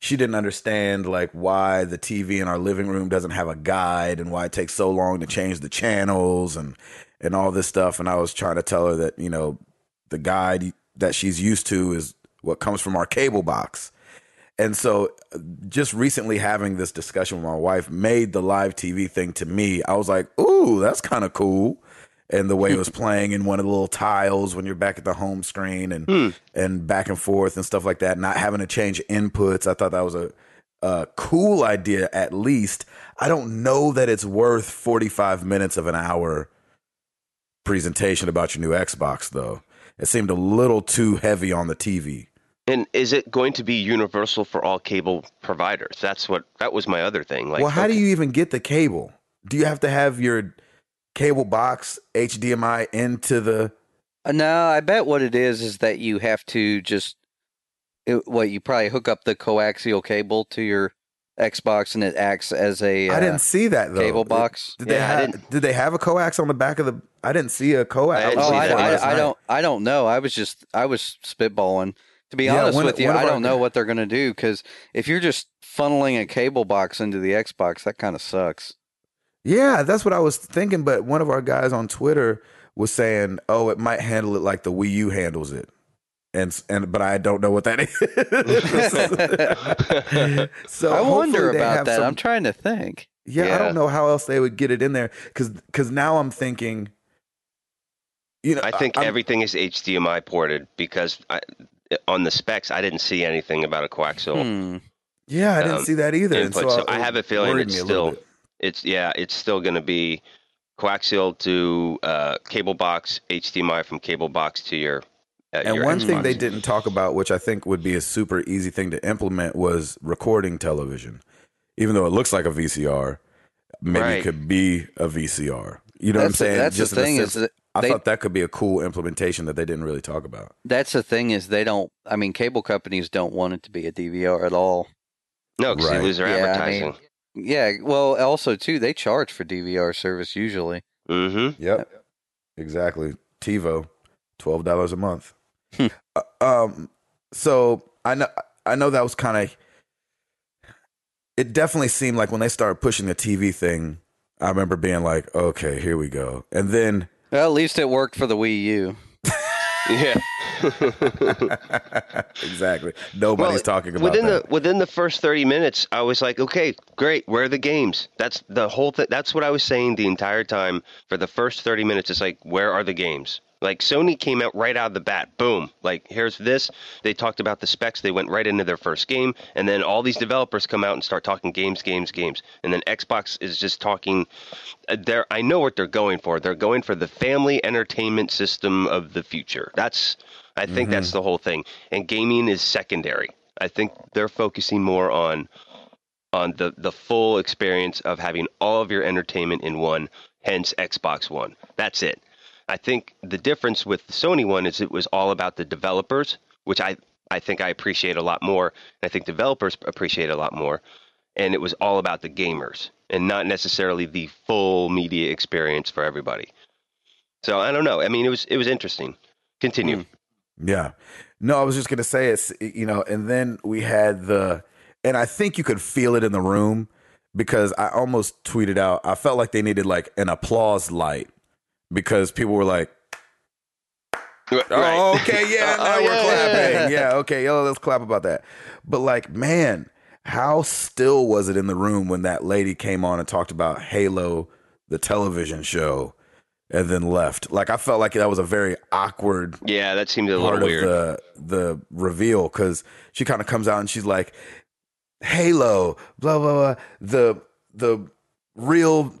she didn't understand like why the TV in our living room doesn't have a guide and why it takes so long to change the channels and and all this stuff. And I was trying to tell her that you know the guide that she's used to is what comes from our cable box. And so uh, just recently having this discussion with my wife made the live TV thing to me. I was like, "Ooh, that's kind of cool." And the way it was playing in one of the little tiles when you're back at the home screen and Hmm. and back and forth and stuff like that, not having to change inputs. I thought that was a, a cool idea at least. I don't know that it's worth 45 minutes of an hour presentation about your new Xbox though. It seemed a little too heavy on the TV. And is it going to be universal for all cable providers? That's what that was my other thing. Like, well, how do you even get the cable? Do you have to have your cable box HDMI into the Uh, No, I bet what it is is that you have to just, it, what, you probably hook up the coaxial cable to your Xbox and it acts as a I uh, didn't see that though. cable box. Did they Yeah, I have didn't- they have a coax on the back of the I didn't see a coax. I Oh, see I, I, I don't. I don't know. I was just. I was spitballing. To be Yeah, honest one- with you, I don't know what they're going to do because if you're just funneling a cable box into the Xbox, that kind of sucks. Yeah, that's what I was thinking. But one of our guys on Twitter was saying, "Oh, it might handle it like the Wii U handles it," and and but I don't know what that is. so I wonder about that. some- I'm trying to think. yeah, I don't know how else they would get it in there because because now I'm thinking, you know, I think I'm- everything is HDMI ported because I, on the specs I didn't see anything about a coaxial. Hmm. Yeah, I didn't um, see that either. and input. So I it have a feeling it's me a still bit. It's yeah, it's still going to be coaxial to uh, cable box, HDMI from cable box to your. Uh, And your one thing they didn't talk about, which I think would be a super easy thing to implement, was recording television. Even though it looks like a VCR, maybe Right. it could be a VCR. You know that's what I'm saying? the, that's Just the in a thing is sense- that I thought that could be a cool implementation that they didn't really talk about. that's the thing is they don't. I mean, cable companies don't want it to be a DVR at all. no, because Right. they lose their Yeah, I advertising. Yeah. Well, also too, they charge for DVR service usually. mm-hmm. Yep, exactly. TiVo, twelve dollars a month. Hmm. Uh, um, so I know, I know that was kind of. It definitely seemed like when they started pushing the TV thing, I remember being like, "Okay, here we go," and then. Well, at least it worked for the Wii U. Yeah. exactly. Nobody's Well, talking about within that. the within the first 30 minutes i was like okay great where are the games that's the whole thing that's what i was saying the entire time for the first 30 minutes it's like where are the games like sony came out right out of the bat. Boom. Like here's this. They talked about the specs. They went right into their first game. And then all these developers come out and start talking games games games. And then xbox is just talking There, i know what they're going for. They're going for the family entertainment system of the future. That's i think Mm-hmm. that's the whole thing. And gaming is secondary. I think they're focusing more on on the the full experience of having all of your entertainment in one hence xbox one. That's it i think the difference with the sony one is it was all about the developers which i i think i appreciate a lot more. And i think developers appreciate a lot more. And it was all about the gamers and not necessarily the full media experience for everybody. So i don't know. I mean it was it was interesting. Continue. Mm. Yeah. No, I was just gonna say it's you know, and then we had the and I think you could feel it in the room because I almost tweeted out I felt like they needed like an applause light because people were like, Oh, okay, yeah, oh, now Oh, we're yeah. clapping. Yeah, okay, yo, let's clap about that. But like, man, how still was it in the room when that lady came on and talked about Halo, the television show, and then left? Like, I felt like that was a very awkward yeah that seemed a part little weird of the the reveal because she kind of comes out and she's like, Halo, blah blah blah, the the real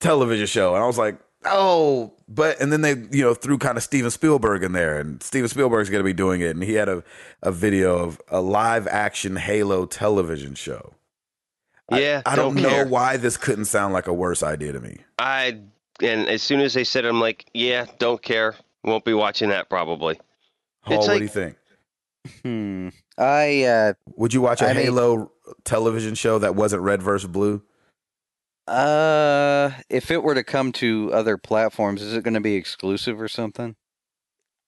television show, and I was like, oh, but and then they you know threw kind of Steven Spielberg in there, and Steven Spielberg's going to be doing it, and he had a a video of a live action Halo television show. Yeah I, don't, know care. why this couldn't sound like a worse idea to me. I and as soon as they said, it, I'm like, yeah, don't care. Won't be watching that probably. Hall, It's what like- do you think? Hmm. I uh Would you watch a I mean- Halo television show that wasn't red versus blue? Uh if it were to come to other platforms, is it going to be exclusive or something?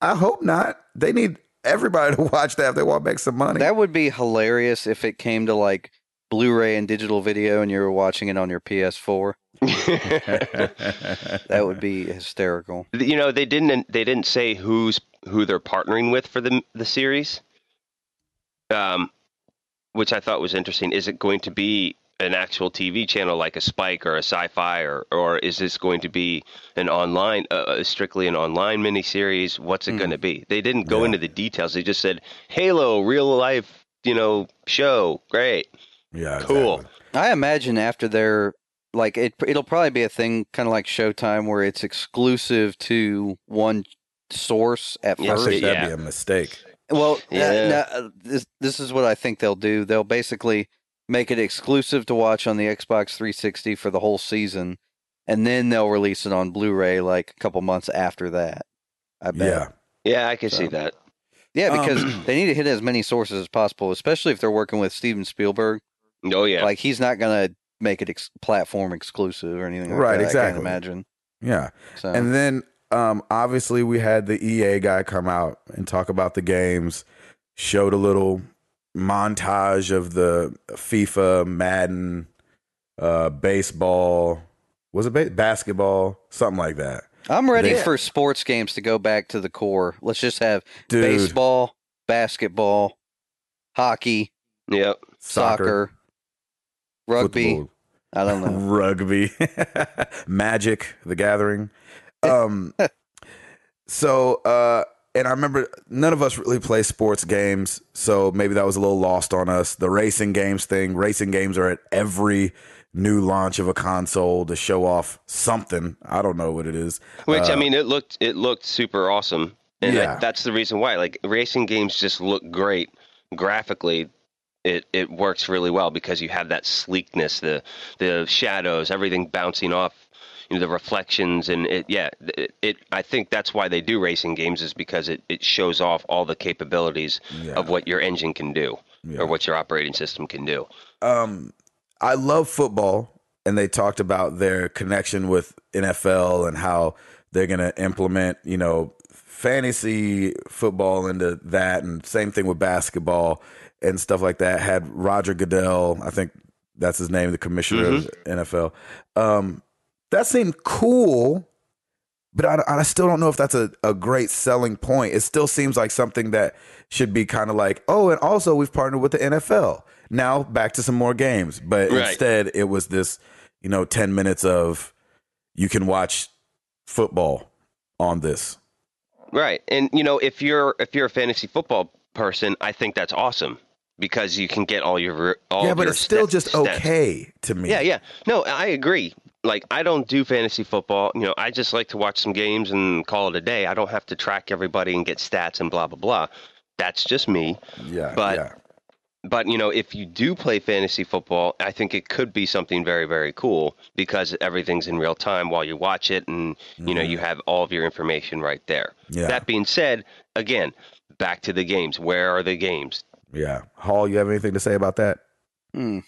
I hope not. They need everybody to watch that if they want to make some money. That would be hilarious if it came to like Blu-ray and digital video and you were watching it on your PS4. That would be hysterical. you know, they didn't they didn't say who's who they're partnering with for the the series. Um, which I thought was interesting. Is it going to be an actual TV channel like a Spike or a Sci-Fi, or or is this going to be an online, uh, uh, strictly an online miniseries? What's it Hmm. going to be? They didn't go Yeah. into the details. They just said Halo, real life, you know, show. Great. yeah, Cool. exactly. I imagine after they're like it it'll probably be a thing kind of like Showtime where it's exclusive to one source at Yeah, I first. think that'd Yeah. be a mistake. Well, Yeah. yeah. uh, this this is what I think they'll do. They'll basically make it exclusive to watch on the Xbox 360 for the whole season, and then they'll release it on Blu-ray like a couple months after that. I bet. Yeah, Yeah, I can see that. Yeah, Um, because they need to hit as many sources as possible, especially if they're working with Steven Spielberg. Oh yeah. Like he's not gonna make it ex- platform exclusive or anything like Right, that. I exactly. can't imagine. yeah. So And then um, obviously we had the EA guy come out and talk about the games, showed a little montage of the FIFA, Madden, uh, baseball. Was it ba- basketball? Something like that. I'm ready they- for sports games to go back to the core. Let's just have Dude, baseball, basketball, hockey, yep. soccer, rugby. football, I don't know. rugby, Magic, The Gathering. Um, so uh, and I remember none of us really play sports games, so maybe that was a little lost on us. The racing games thing, racing games are at every new launch of a console to show off something. I don't know what it is. Which Uh, I mean, it looked it looked super awesome, and Yeah. I, that's the reason why. Like racing games just look great graphically. It it works really well because you have that sleekness, the the shadows, everything bouncing off, you know, the reflections, and it. Yeah, it, it. I think that's why they do racing games is because it it shows off all the capabilities Yeah. of what your engine can do Yeah. or what your operating system can do. um, I love football, and they talked about their connection with NFL and how they're going to implement, you know, fantasy football into that, and same thing with basketball and stuff like that. Had Roger Goodell, I think that's his name, the commissioner of NFL. Um, that seemed cool. But I, I still don't know if that's a, a great selling point. It still seems like something that should be kind of like, oh, and also we've partnered with the NFL. Now back to some more games. But Right. instead, it was this, you know, 10 minutes of you can watch football on this. Right. And you know, if you're if you're a fantasy football person, I think that's awesome because you can get all your all yeah, but it's still just okay to me. Yeah, yeah. No, I agree. Like I don't do fantasy football. You know, I just like to watch some games and call it a day. I don't have to track everybody and get stats and blah blah blah. That's just me. Yeah. But- yeah. But you know, if you do play fantasy football, I think it could be something very, very cool because everything's in real time while you watch it, and you know you have all of your information right there. Mm-hmm. Yeah. That being said, again, back to the games. Where are the games? Yeah. Hall, you have anything to say about that? Hmm.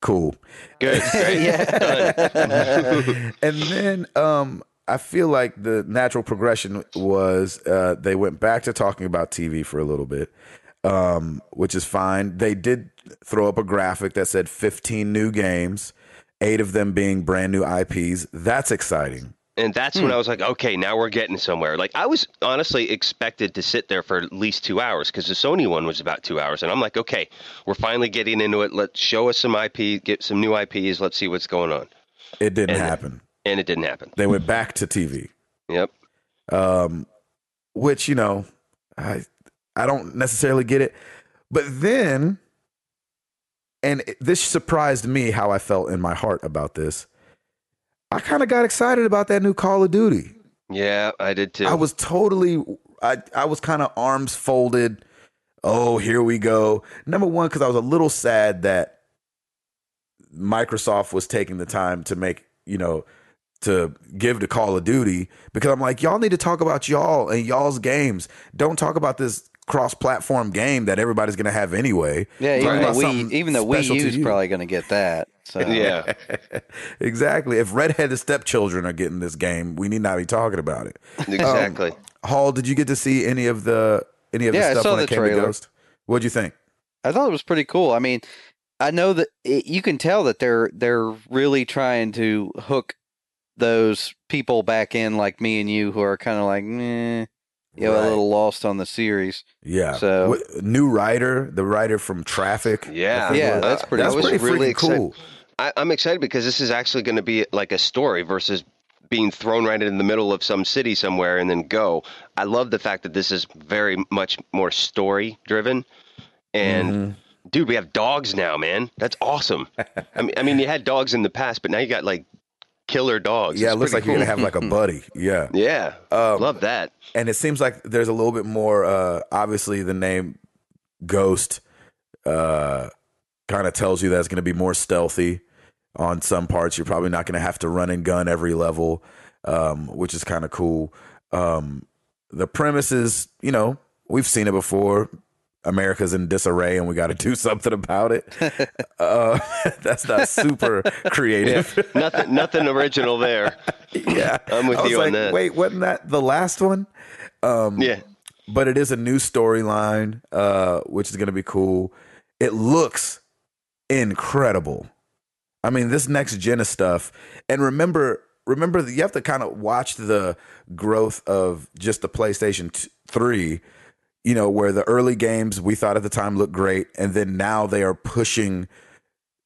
Cool. Good. Yeah. and then um I feel like the natural progression was uh they went back to talking about TV for a little bit. Um which is fine. They did throw up a graphic that said 15 new games, 8 of them being brand new IPs. That's exciting. And that's Hmm. when I was like, okay, now we're getting somewhere. Like I was honestly expected to sit there for at least two hours because the Sony one was about two hours, and I'm like, okay, we're finally getting into it. Let's show us some IP, get some new IPs. Let's see what's going on. It didn't And- happen. And it didn't happen. They went back to TV. Yep. um, which you know, I I don't necessarily get it, but then, and this surprised me how I felt in my heart about this. I kind of got excited about that new Call of Duty. Yeah, I did too. I was totally, I I was kind of arms folded. Oh, here we go. Number one, because I was a little sad that Microsoft was taking the time to make you know to give to Call of Duty because I'm like, y'all need to talk about y'all and y'all's games. Don't talk about this cross-platform game that everybody's gonna have anyway. Yeah, even about the Wii, something even the Wii special to U's probably going to get that. So yeah. exactly. If redheaded stepchildren are getting this game, we need not be talking about it. Um, exactly. Hall, did you get to see any of the any of the Yeah, I stuff saw when the it came to. Ghost? What'd you think? I thought it was pretty cool. I mean, I know that it, you can tell that they're they're really trying to hook those people back in, like me and you, who are kind of like, meh, you know, Right. a little lost on the series. Yeah. So- What- new writer, the writer from Traffic. Yeah. Yeah, was- that's pretty That's I was pretty really freaking cool. I, I'm excited because this is actually going to be like a story versus being thrown right in the middle of some city somewhere and then go. I love the fact that this is very much more story driven. And Mhm. dude, we have dogs now, man. That's awesome. I mean, I mean, you had dogs in the past, but now you got like killer dogs. Yeah, It's it looks like pretty you're gonna have like a buddy. Yeah. Yeah, Um, love that. and it seems like there's a little bit more uh obviously the name ghost uh kind of tells you that it's going to be more stealthy on some parts you're probably not going to have to run and gun every level um which is kind of cool um the premise is you know we've seen it before america's in disarray and we got to do something about it uh that's not super creative nothing, nothing original there. yeah I'm with you on that. wait wasn't that the last one um Yeah, but it is a new storyline, uh, which is going to be cool. It looks incredible. I mean, this next gen of stuff, and remember, remember, you have to kind of watch the growth of just the PlayStation t- Three. You know, where the early games we thought at the time looked great, and then now they are pushing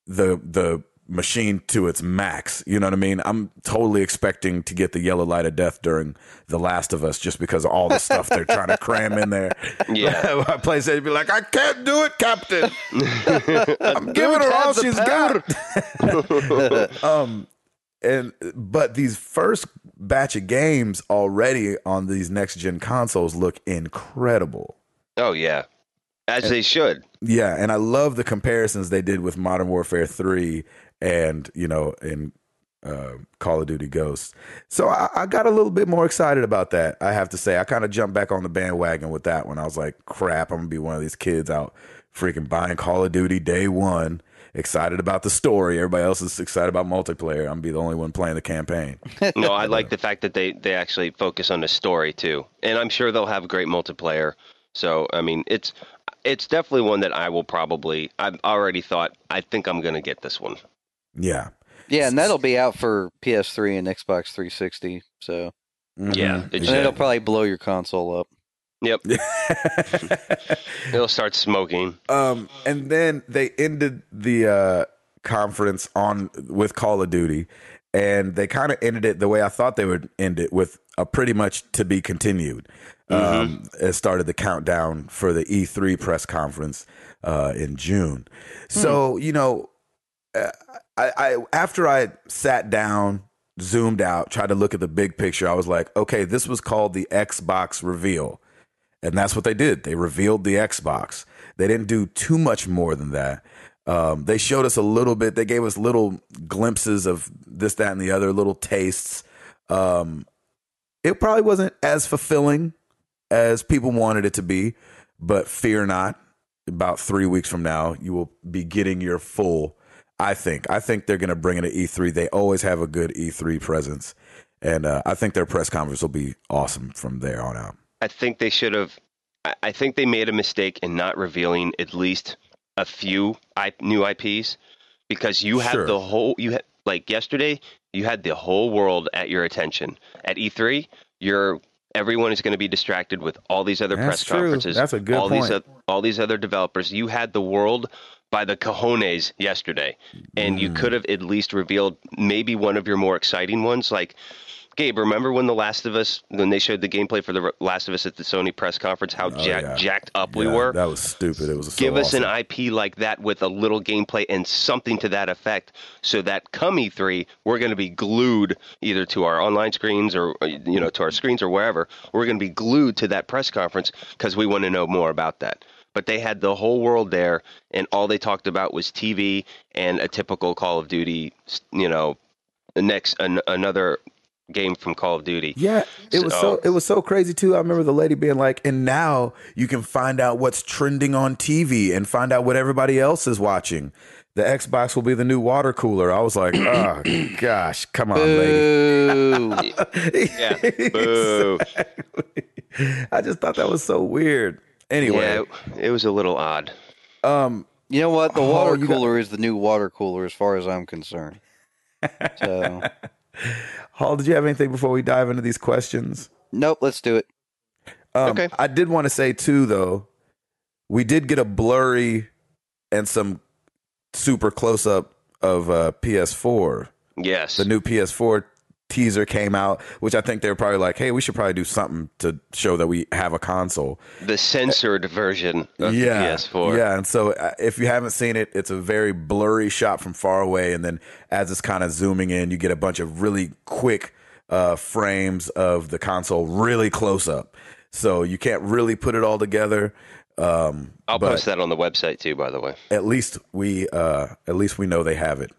the the machine to its max. You know what I mean? I'm totally expecting to get the yellow light of death during The Last of Us just because of all the stuff they're trying to cram in there. Yeah. My PlayStation be like, I can't do it, Captain. I'm giving her all she's got. um, and but these first batch of games already on these next gen consoles look incredible. Oh yeah, as they should. Yeah, and I love the comparisons they did with Modern Warfare Three and you know in uh, Call of Duty Ghosts. So I, I got a little bit more excited about that. I have to say, I kind of jumped back on the bandwagon with that one. I was like, crap, I'm gonna be one of these kids out freaking buying Call of Duty day one. Excited about the story. Everybody else is excited about multiplayer. I'm gonna be the only one playing the campaign. No, I like the fact that they they actually focus on the story too, and I'm sure they'll have great multiplayer. So I mean, it's it's definitely one that I will probably. I've already thought. I think I'm going to get this one. Yeah. Yeah, and that'll be out for PS3 and Xbox 360. So Mhm. Yeah, it and it'll probably blow your console up. Yep, it'll start smoking. Um, and then they ended the uh, conference on with Call of Duty, and they kind of ended it the way I thought they would end it with a pretty much to be continued. Um, it started the countdown for the E3 press conference uh, in June. So you know, uh, I, I after I sat down, zoomed out, tried to look at the big picture, I was like, okay, this was called the Xbox reveal. And that's what they did. They revealed the Xbox. They didn't do too much more than that. Um, they showed us a little bit. They gave us little glimpses of this, that, and the other, little tastes. Um, it probably wasn't as fulfilling as people wanted it to be, but fear not. About three weeks from now, you will be getting your full. I think. I think they're going to bring it to E3. They always have a good E3 presence, and uh, I think their press conference will be awesome from there on out. I think they should have. I- think they made a mistake in not revealing at least a few new IPs because you have Sure. the whole. You had like yesterday. You had the whole world at your attention. At E3, you're everyone is going to be distracted with all these other That's press true. conferences. That's a good all these point. oth- all these other developers. You had the world by the cojones yesterday, and Mm. you could have at least revealed maybe one of your more exciting ones, like. Gabe, remember when The Last of Us, when they showed the gameplay for The Last of Us at the Sony press conference, how jack, Oh, yeah. jacked up we were? That was stupid. It was so Give us awesome. an IP like that with a little gameplay and something to that effect, so that come E3, we're going to be glued either to our online screens or uh, you know to our screens or wherever. We're going to be glued to that press conference because we want to know more about that. But they had the whole world there, and all they talked about was TV and a typical Call of Duty. You know, the next an, another game from Call of Duty. Yeah, it was so So- it was so crazy too. I remember the lady being like, "And now you can find out what's trending on TV and find out what everybody else is watching. The Xbox will be the new water cooler." I was like, "Oh gosh, come on, lady." Boo. Yeah. Boo. I just thought that was so weird. Anyway, Yeah, it, it was a little odd. um, You know what? The Oh, water you got- cooler is the new water cooler, as far as I'm concerned. So, Hall, did you have anything before we dive into these questions? nope. Let's do it. Um, Okay. I did want to say too, though, we did get a blurry and some super close up of uh, PS4. Yes. The new PS4 teaser came out, which I think they were probably like, "Hey, we should probably do something to show that we have a console." the censored version of yeah, the PS4. yeah. And so, uh, if you haven't seen it, it's a very blurry shot from far away, and then as it's kind of zooming in, you get a bunch of really quick uh, frames of the console, really close up. So you can't really put it all together. Um, I'll but post that on the website too, by the way. At least we, uh, at least we know they have it,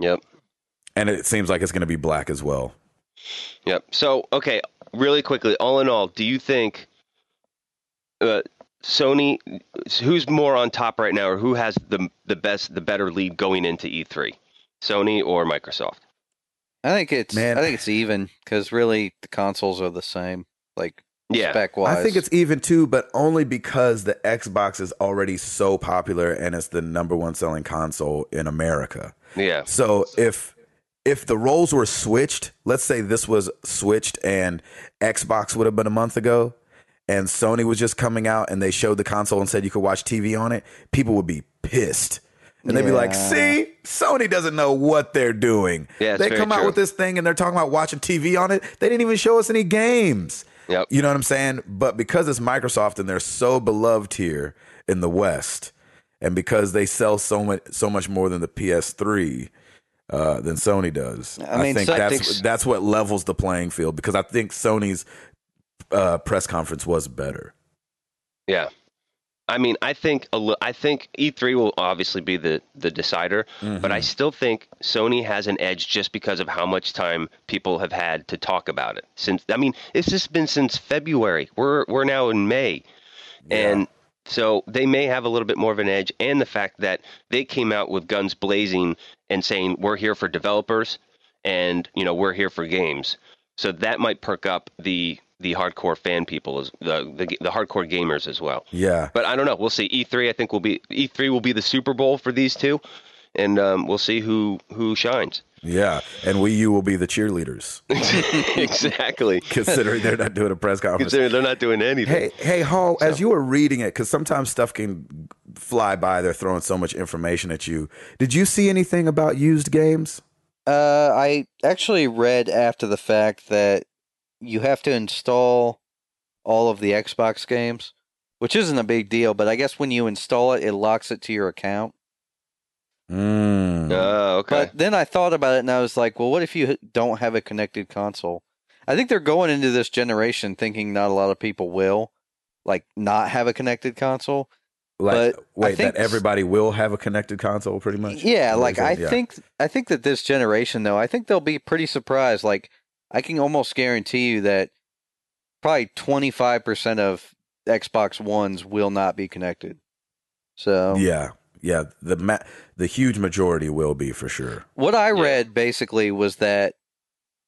Yep. And it seems like it's going to be black as well. Yep. So, okay, really quickly, all in all, do you think uh, Sony, who's more on top right now, or who has the the best, the better lead going into E3, Sony or Microsoft? I think it's. Man. I think it's even because really the consoles are the same. Like Yeah. spec wise. I think it's even too, but only because the Xbox is already so popular and it's the number one selling console in America. Yeah. So if if the roles were switched, let's say this was switched and Xbox would have been a month ago and Sony was just coming out and they showed the console and said you could watch TV on it, people would be pissed And they'd be like, see, Sony doesn't know what they're doing. Yeah, they come out true. with this thing and they're talking about watching TV on it. They didn't even show us any games. Yep. You know what I'm saying? But because it's Microsoft and they're so beloved here in the West, and because they sell so much so much more than the PS3 uh, than Sony does, I mean, think so- that's that's what levels the playing field. Because I think Sony's uh, press conference was better. Yeah. I mean, I think a li- I think E3 will obviously be the the decider, but I still think Sony has an edge just because of how much time people have had to talk about it. Since I mean, it's just been since February. We're we're now in May, and so they may have a little bit more of an edge. And the fact that they came out with guns blazing and saying we're here for developers, and you know we're here for games. So that might perk up the the hardcore fan people as the the, the hardcore gamers as well. Yeah. But I don't know. We'll see. E3, I think will be E3 will be the Super Bowl for these two, and um, we'll see who who shines. Yeah. And we you will be the cheerleaders, exactly. considering they're not doing a press conference. Considering they're not doing anything. Hey, hey, Hall, as you were reading it, because sometimes stuff can fly by, they're throwing so much information at you. Did you see anything about used games? Uh, I actually read after the fact that you have to install all of the Xbox games, which isn't a big deal, but I guess when you install it, it locks it to your account. Mm. Oh, okay. But then I thought about it and I was like, well, what if you don't have a connected console? I think they're going into this generation thinking not a lot of people will, like, not have a connected console. like, but wait, think that everybody will have a connected console, pretty much. Yeah, Is like I yeah. think I think that this generation though, I think they'll be pretty surprised. Like I can almost guarantee you that probably 25% of Xbox Ones will not be connected. So Yeah, yeah. The ma- the huge majority will be for sure. what I Yeah. read basically was that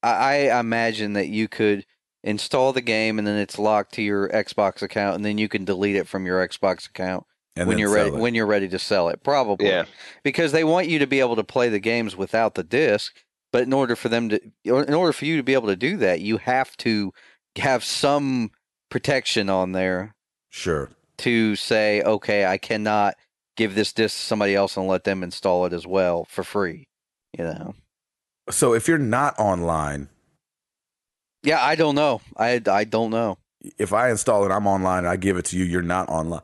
I, I imagine that you could install the game and then it's locked to your Xbox account and then you can delete it from your Xbox account And when you're ready it. when you're ready to sell it. Probably. yeah. because they want you to be able to play the games without the disc. But in order for them to, in order for you to be able to do that, you have to have some protection on there Sure. to say, okay, I cannot give this disc to somebody else and let them install it as well for free. You know? So if you're not online, Yeah, I don't know. I I don't know. if I install it, I'm online. and I give it to you. You're not online.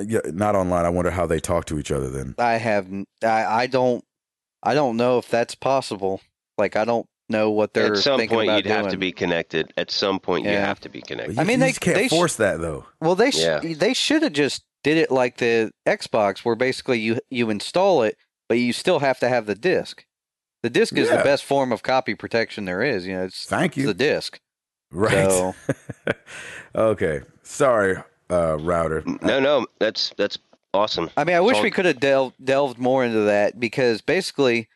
Yeah, not online. I wonder how they talk to each other then. I have I I don't I don't know if that's possible. Like I don't know what they're At some thinking point, about you'd have to be connected. At some point, you Yeah. have to be connected. I mean, you they- just can't they sh- force that though. Well, they sh- Yeah. they should have just did it like the Xbox, where basically you you install it, but you still have to have the disc. The disc is Yeah. the best form of copy protection there is. You know, it's, Thank it's you. the disc. Right. So okay. Sorry, uh, router. No, no, that's that's awesome. I mean, I wish all- we could have delved delved more into that because basically,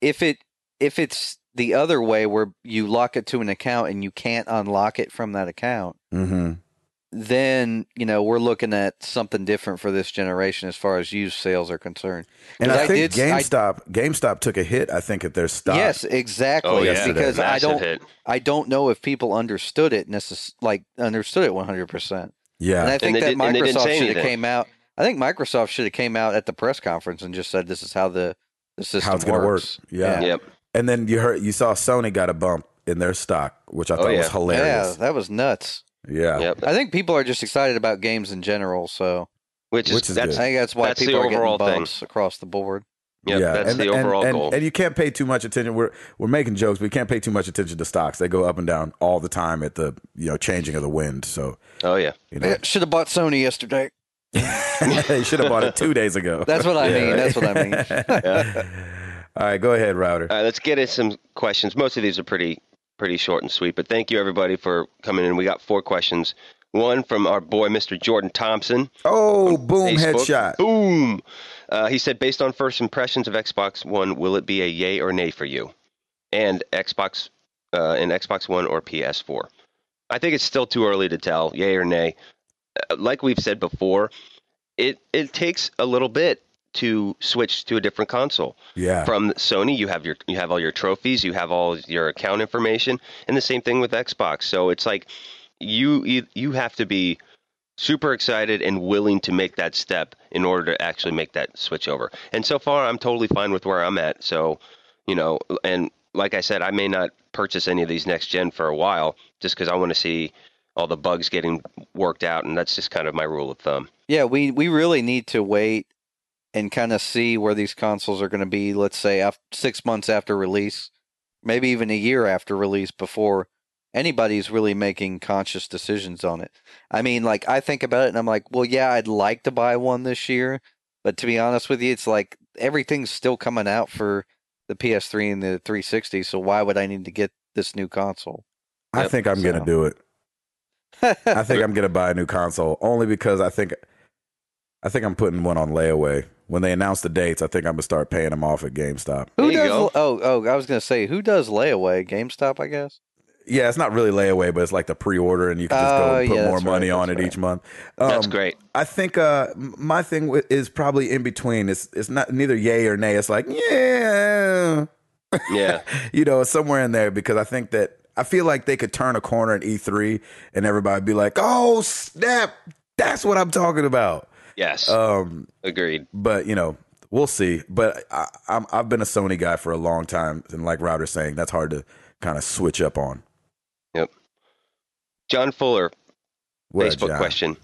if it if it's the other way where you lock it to an account and you can't unlock it from that account, Mm-hmm. Then you know we're looking at something different for this generation as far as used sales are concerned. And I, I think did- I- GameStop GameStop took a hit. I think at their stock. Yes, exactly. Oh yeah, because I don't hit. I don't know if people understood it necess- like understood it 100%. Yeah. And I think they that didn't- and they didn't Microsoft should have came out I think Microsoft should have came out at the press conference and just said this is how the the system how it's going to work. works. Yeah. Yep. And then you heard you saw Sony got a bump in their stock, which I Oh, thought was yeah. Yeah, hilarious. that was nuts. Yeah. Yep. I think people are just excited about games in general, so Which is, Which is that's I think that's why That's the people are overall getting thing. across the board. Yep, that's the overall and, goal. And you can't pay too much attention. We're we're making jokes, but we can't pay too much attention to stocks. They go up and down all the time at the you know changing of the wind. So oh yeah. you know Should have bought Sony yesterday. they should have bought it two days ago. That's what I Yeah, mean. right. That's what I mean. all right, go ahead, router. All right, let's get into some questions. Most of these are pretty pretty short and sweet, but thank you everybody for coming in. We got four questions. One from our boy Mr. Jordan Thompson. Oh, boom, Facebook. headshot. Boom. Uh, he said, based on first impressions of Xbox One, will it be a yay or nay for you? And Xbox, uh, and Xbox One or PS4? I think it's still too early to tell, yay or nay. Uh, like we've said before, it it takes a little bit to switch to a different console. Yeah. From Sony, you have your you have all your trophies, you have all your account information, and the same thing with Xbox. So it's like you you, you have to be super excited and willing to make that step in order to actually make that switch over. And so far, I'm totally fine with where I'm at. So, you know, and like I said, I may not purchase any of these next gen for a while just because I want to see all the bugs getting worked out, and that's just kind of my rule of thumb. Yeah, we we really need to wait and kind of see where these consoles are going to be. Let's say after, six months after release, maybe even a year after release, before anybody's really making conscious decisions on it. I mean, like I think about it, and I'm like, well, yeah, I'd like to buy one this year, but to be honest with you, it's like everything's still coming out for the PS3 and the 360. So why would I need to get this new console? I Yep, think I'm so- gonna do it. I think I'm gonna buy a new console only because I think I think I'm putting one on layaway. When they announce the dates, I think I'm gonna start paying them off at GameStop. Who There you does? go. Oh, oh, I was gonna say who does layaway? GameStop, I guess. Yeah, it's not really layaway, but it's like the pre-order, and you can just go Oh, and put yeah, more that's right, money on it right. each month. That's Um, great. I think uh, my thing wi- is probably in between. It's it's not neither yay or nay. It's like yeah, Yeah. you know, somewhere in there because I think that I feel like they could turn a corner at E3 and everybody be like, "Oh snap, that's what I'm talking about." Yes. Um, Agreed. but you know, we'll see. But I, I'm I've been a Sony guy for a long time, and like Router's saying, that's hard to kind of switch up on. Yep. John Fuller, What, Facebook John? question.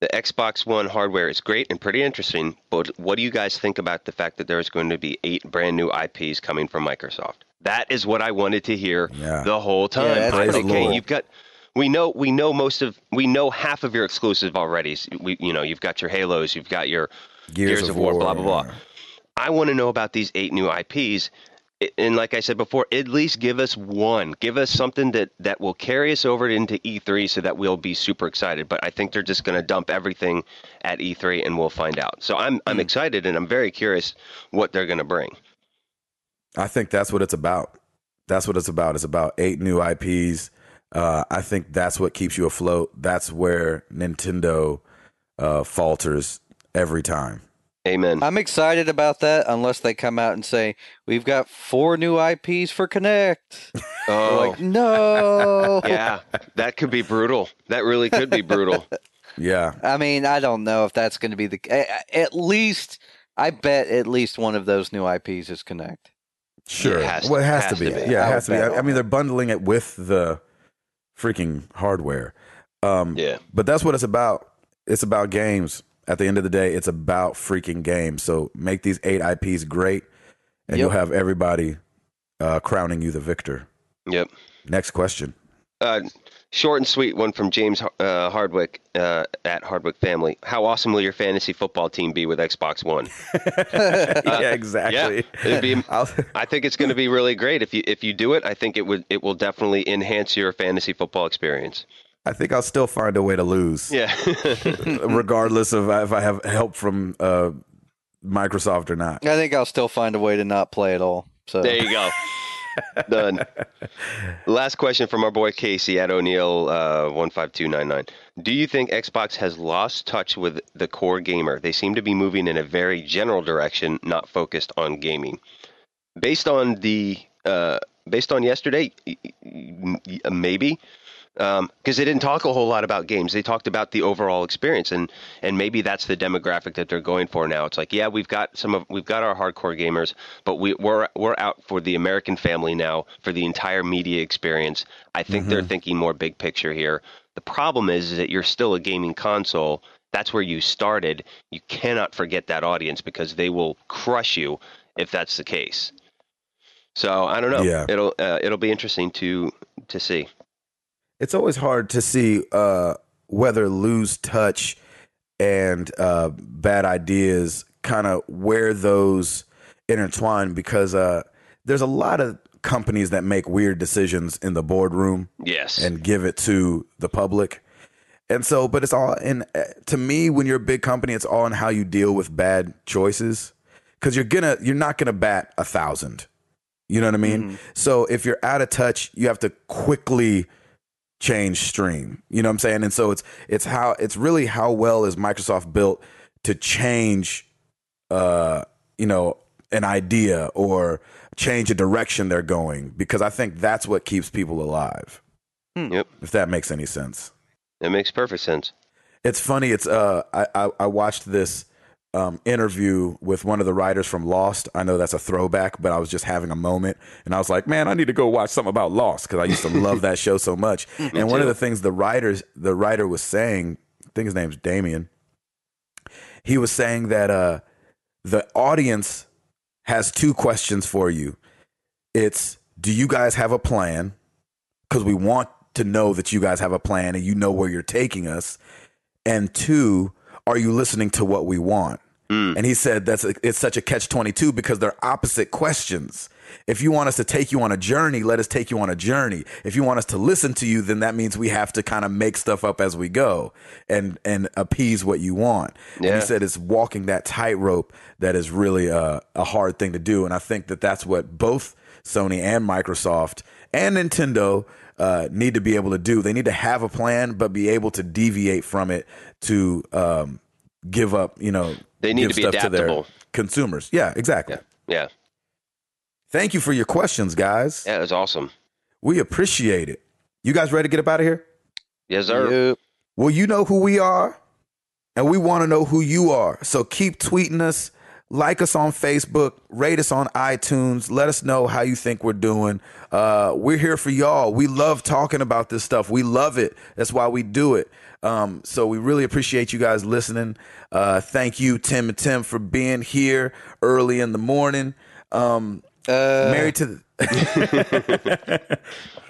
The Xbox One hardware is great and pretty interesting, but what do you guys think about the fact that there's going to be eight brand new IPs coming from Microsoft? That is what I wanted to hear Yeah. the whole time. that's I pretty think, you've got we know we know most of we know half of your exclusive already. We you know you've got your Halos, you've got your Gears of War, blah, blah, blah. I want to know about these eight new IPs. And like I said before, at least give us one. Give us something that, that will carry us over into E3 so that we'll be super excited. But I think they're just going to dump everything at E3 and we'll find out. So I'm I'm hmm. excited and I'm very curious what they're going to bring. I think that's what it's about. That's what it's about. It's about eight new IPs. Uh, I think that's what keeps you afloat. That's where Nintendo uh, falters every time. Amen. I'm excited about that unless they come out and say we've got four new IPs for Kinect. oh, Like no. yeah, that could be brutal. That really could be brutal. Yeah, I mean, I don't know if that's going to be the a- at least I bet at least one of those new IPs is Kinect. sure. It has- well, it has, has to be. to be. Yeah, it would has to be. I, I mean, they're bundling it with the freaking hardware. Um, Yeah. But that's what it's about. It's about games. At the end of the day, it's about freaking games. So make these eight IPs great, and Yep. you'll have everybody uh, crowning you the victor. Yep. Next question. Uh, short and sweet one from James uh, Hardwick uh, at Hardwick Family. How awesome will your fantasy football team be with Xbox One? yeah, exactly. it'd be- I'll- I think it's going to be really great if you if you do it. I think it would it will definitely enhance your fantasy football experience. I think I'll still find a way to lose, Yeah, regardless of if I have help from uh, Microsoft or not. I think I'll still find a way to not play at all. So there you go. Done. Last question from our boy Casey at O'Neill uh, one five two nine nine. Do you think Xbox has lost touch with the core gamer? They seem to be moving in a very general direction, not focused on gaming. Based on the uh, based on yesterday, maybe because they didn't talk a whole lot about games. They talked about the overall experience, and and maybe that's the demographic that they're going for now. It's like, yeah, we've got some of we've got our hardcore gamers, but we, we're we're out for the American family now for the entire media experience. I think they're thinking more big picture here. The problem is, is that you're still a gaming console. That's where you started. You cannot forget that audience because they will crush you if that's the case. So I don't know. Yeah. It'll uh, it'll be interesting to to see. It's always hard to see uh, whether lose touch and uh, bad ideas kind of where those intertwine because uh, there's a lot of companies that make weird decisions in the boardroom Yes. and give it to the public. And so, but it's all in uh, to me when you're a big company, it's all in how you deal with bad choices because you're gonna you're not gonna bat a thousand. You know what I mean? So if you're out of touch, you have to quickly change stream. You know what I'm saying? And so it's it's how it's really how well is Microsoft built to change uh you know an idea or change a direction they're going because I think that's what keeps people alive. Yep. If that makes any sense. It makes perfect sense. It's funny. It's uh, I I, I watched this um, interview with one of the writers from Lost. I know that's a throwback, but I was just having a moment, and I was like, man, I need to go watch something about Lost because I used to love that show so much. and one of the things the writers the writer was saying, I think his name's Damien. He was saying that uh, the audience has two questions for you. It's do you guys have a plan? Because we want to know that you guys have a plan and you know where you're taking us. And two, are you listening to what we want? Hmm. And he said that's a, it's such a catch 22 because they're opposite questions. If you want us to take you on a journey, let us take you on a journey. If you want us to listen to you, then that means we have to kind of make stuff up as we go and and appease what you want. And he said it's walking that tightrope that is really a, a hard thing to do. And I think that that's what both Sony and Microsoft and Nintendo uh, need to be able to do. They need to have a plan, but be able to deviate from it to um, give up. You know, They need give to be stuff adaptable. their consumers. Yeah, exactly. Yeah. Thank you for your questions, guys. Yeah, it was awesome. We appreciate it. You guys ready to get up out of here? Yes, sir. Yep. Well, you know who we are, and we want to know who you are. So keep tweeting us, like us on Facebook, rate us on iTunes. Let us know how you think we're doing. Uh, we're here for y'all. We love talking about this stuff. We love it. That's why we do it. Um, so we really appreciate you guys listening. Uh, thank you, Tim and Tim, for being here early in the morning. Um, Uh, married to the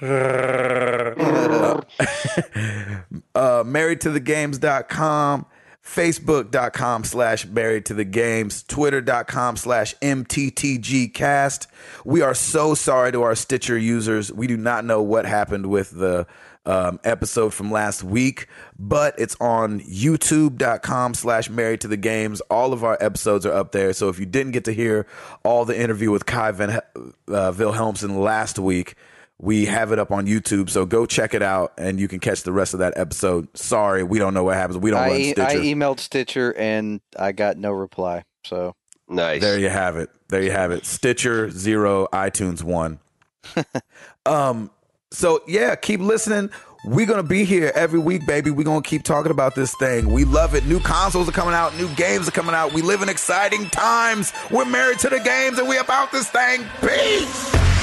uh, married to the games.com facebook.com slash married to the games twitter.com slash mttgcast we are so sorry to our stitcher users. We do not know what happened with the um, episode from last week but it's on youtube.com slash married to the games. All of our episodes are up there. So if you didn't get to hear all the interview with kai Van, uh, wilhelmsen last week we have it up on YouTube, so go check it out, and you can catch the rest of that episode. Sorry, we don't know what happens. We don't I, run e- Stitcher. I emailed Stitcher and I got no reply. So Nice. there you have it. There you have it. Stitcher zero, iTunes one. um. So yeah, keep listening. We're gonna be here every week, baby. We're gonna keep talking about this thing. We love it. New consoles are coming out. New games are coming out. We live in exciting times. We're married to the games, and we about this thing. Peace.